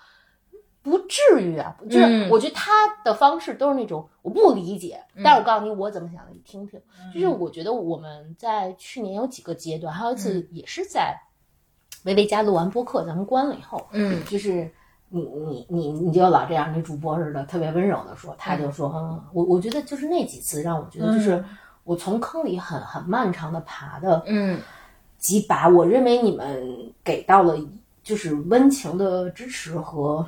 不至于啊，就是嗯我觉得他的方式都是那种我不理解，但是我告诉你我怎么想的，你听听。就是我觉得我们在去年有几个阶段，还有一次也是在微微家录完播客，咱们关了以后，嗯。就是你你你你就老这样，那主播似的，特别温柔的说，他就说，嗯，我我觉得就是那几次让我觉得，就是我从坑里很很漫长的爬的嗯。几把，我认为你们给到了就是温情的支持和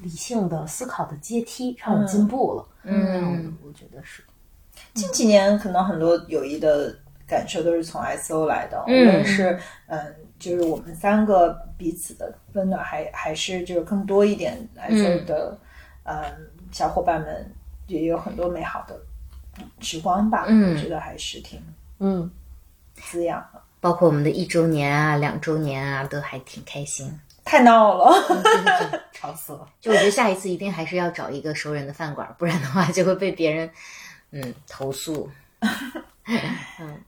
理性的思考的阶梯，让我进步了。嗯，我觉得是，近几年可能很多友谊的感受都是从 S O 来的，无嗯论是嗯，就是我们三个彼此的温暖，还还是就是更多一点 S O 的嗯小伙伴们也有很多美好的时光吧，嗯我觉得还是挺嗯，滋养的。包括我们的一周年啊、两周年啊，都还挺开心。太闹了，吵死了。就我觉得下一次一定还是要找一个熟人的饭馆，不然的话就会被别人嗯投诉。嗯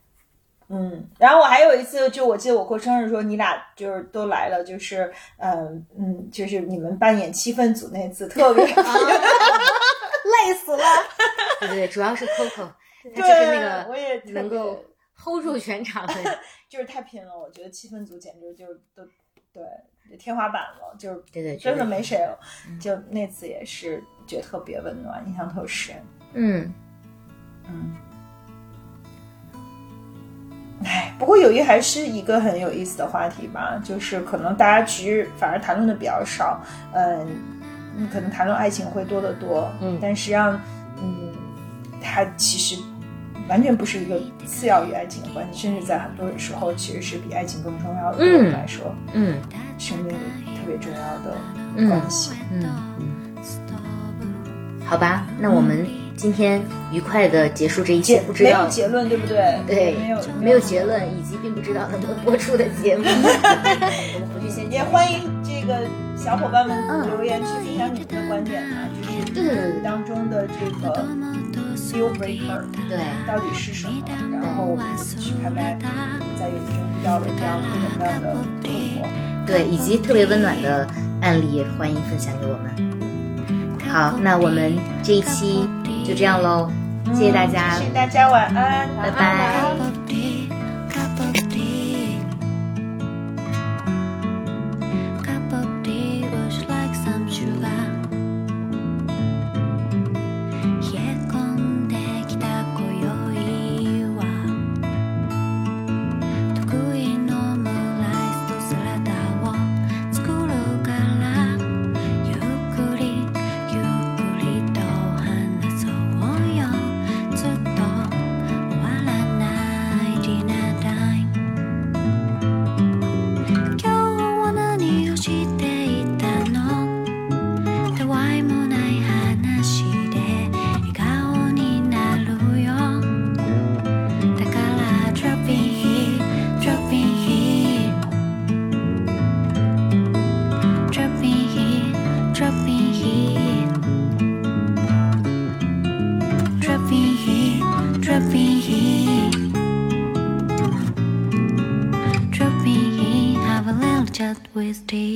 嗯，然后我还有一次，就我记得我过生日的时候，你俩就是都来了，就是嗯嗯，就是你们扮演气氛组那次，特别 累死了。对对对，主要是 Coco，就是那个我也能够 hold 住全场的。就是太拼了，我觉得气氛组简直就都对天花板了，就是对对，真的没谁了。就那次也是觉得特别温暖，印象特深。嗯嗯，哎，不过友谊还是一个很有意思的话题吧，就是可能大家其实反而谈论的比较少，嗯，嗯可能谈论爱情会多得多，嗯但实际上，嗯，它其实完全不是一个次要于爱情的关系，甚至在很多时候其实是比爱情更重要的，对我们来说，嗯。生命里特别重要的嗯关系。嗯，好吧，那我们今天愉快的结束这一期结没不知道有结论，对不对？对没有没有结论，以及并不知道能不能播出的节目，我们回去先也欢迎这个小伙伴们嗯。留言去分享你们的观点啊，就是对对对对当中的这个 deal breaker，对，到底是什么？然后我们去拍卖，在月子中遇到了这样各种各样的困惑，对，以及特别温暖的案例，也欢迎分享给我们。好，那我们这一期就这样喽，谢谢大家，谢谢大家，晚安，拜拜。stay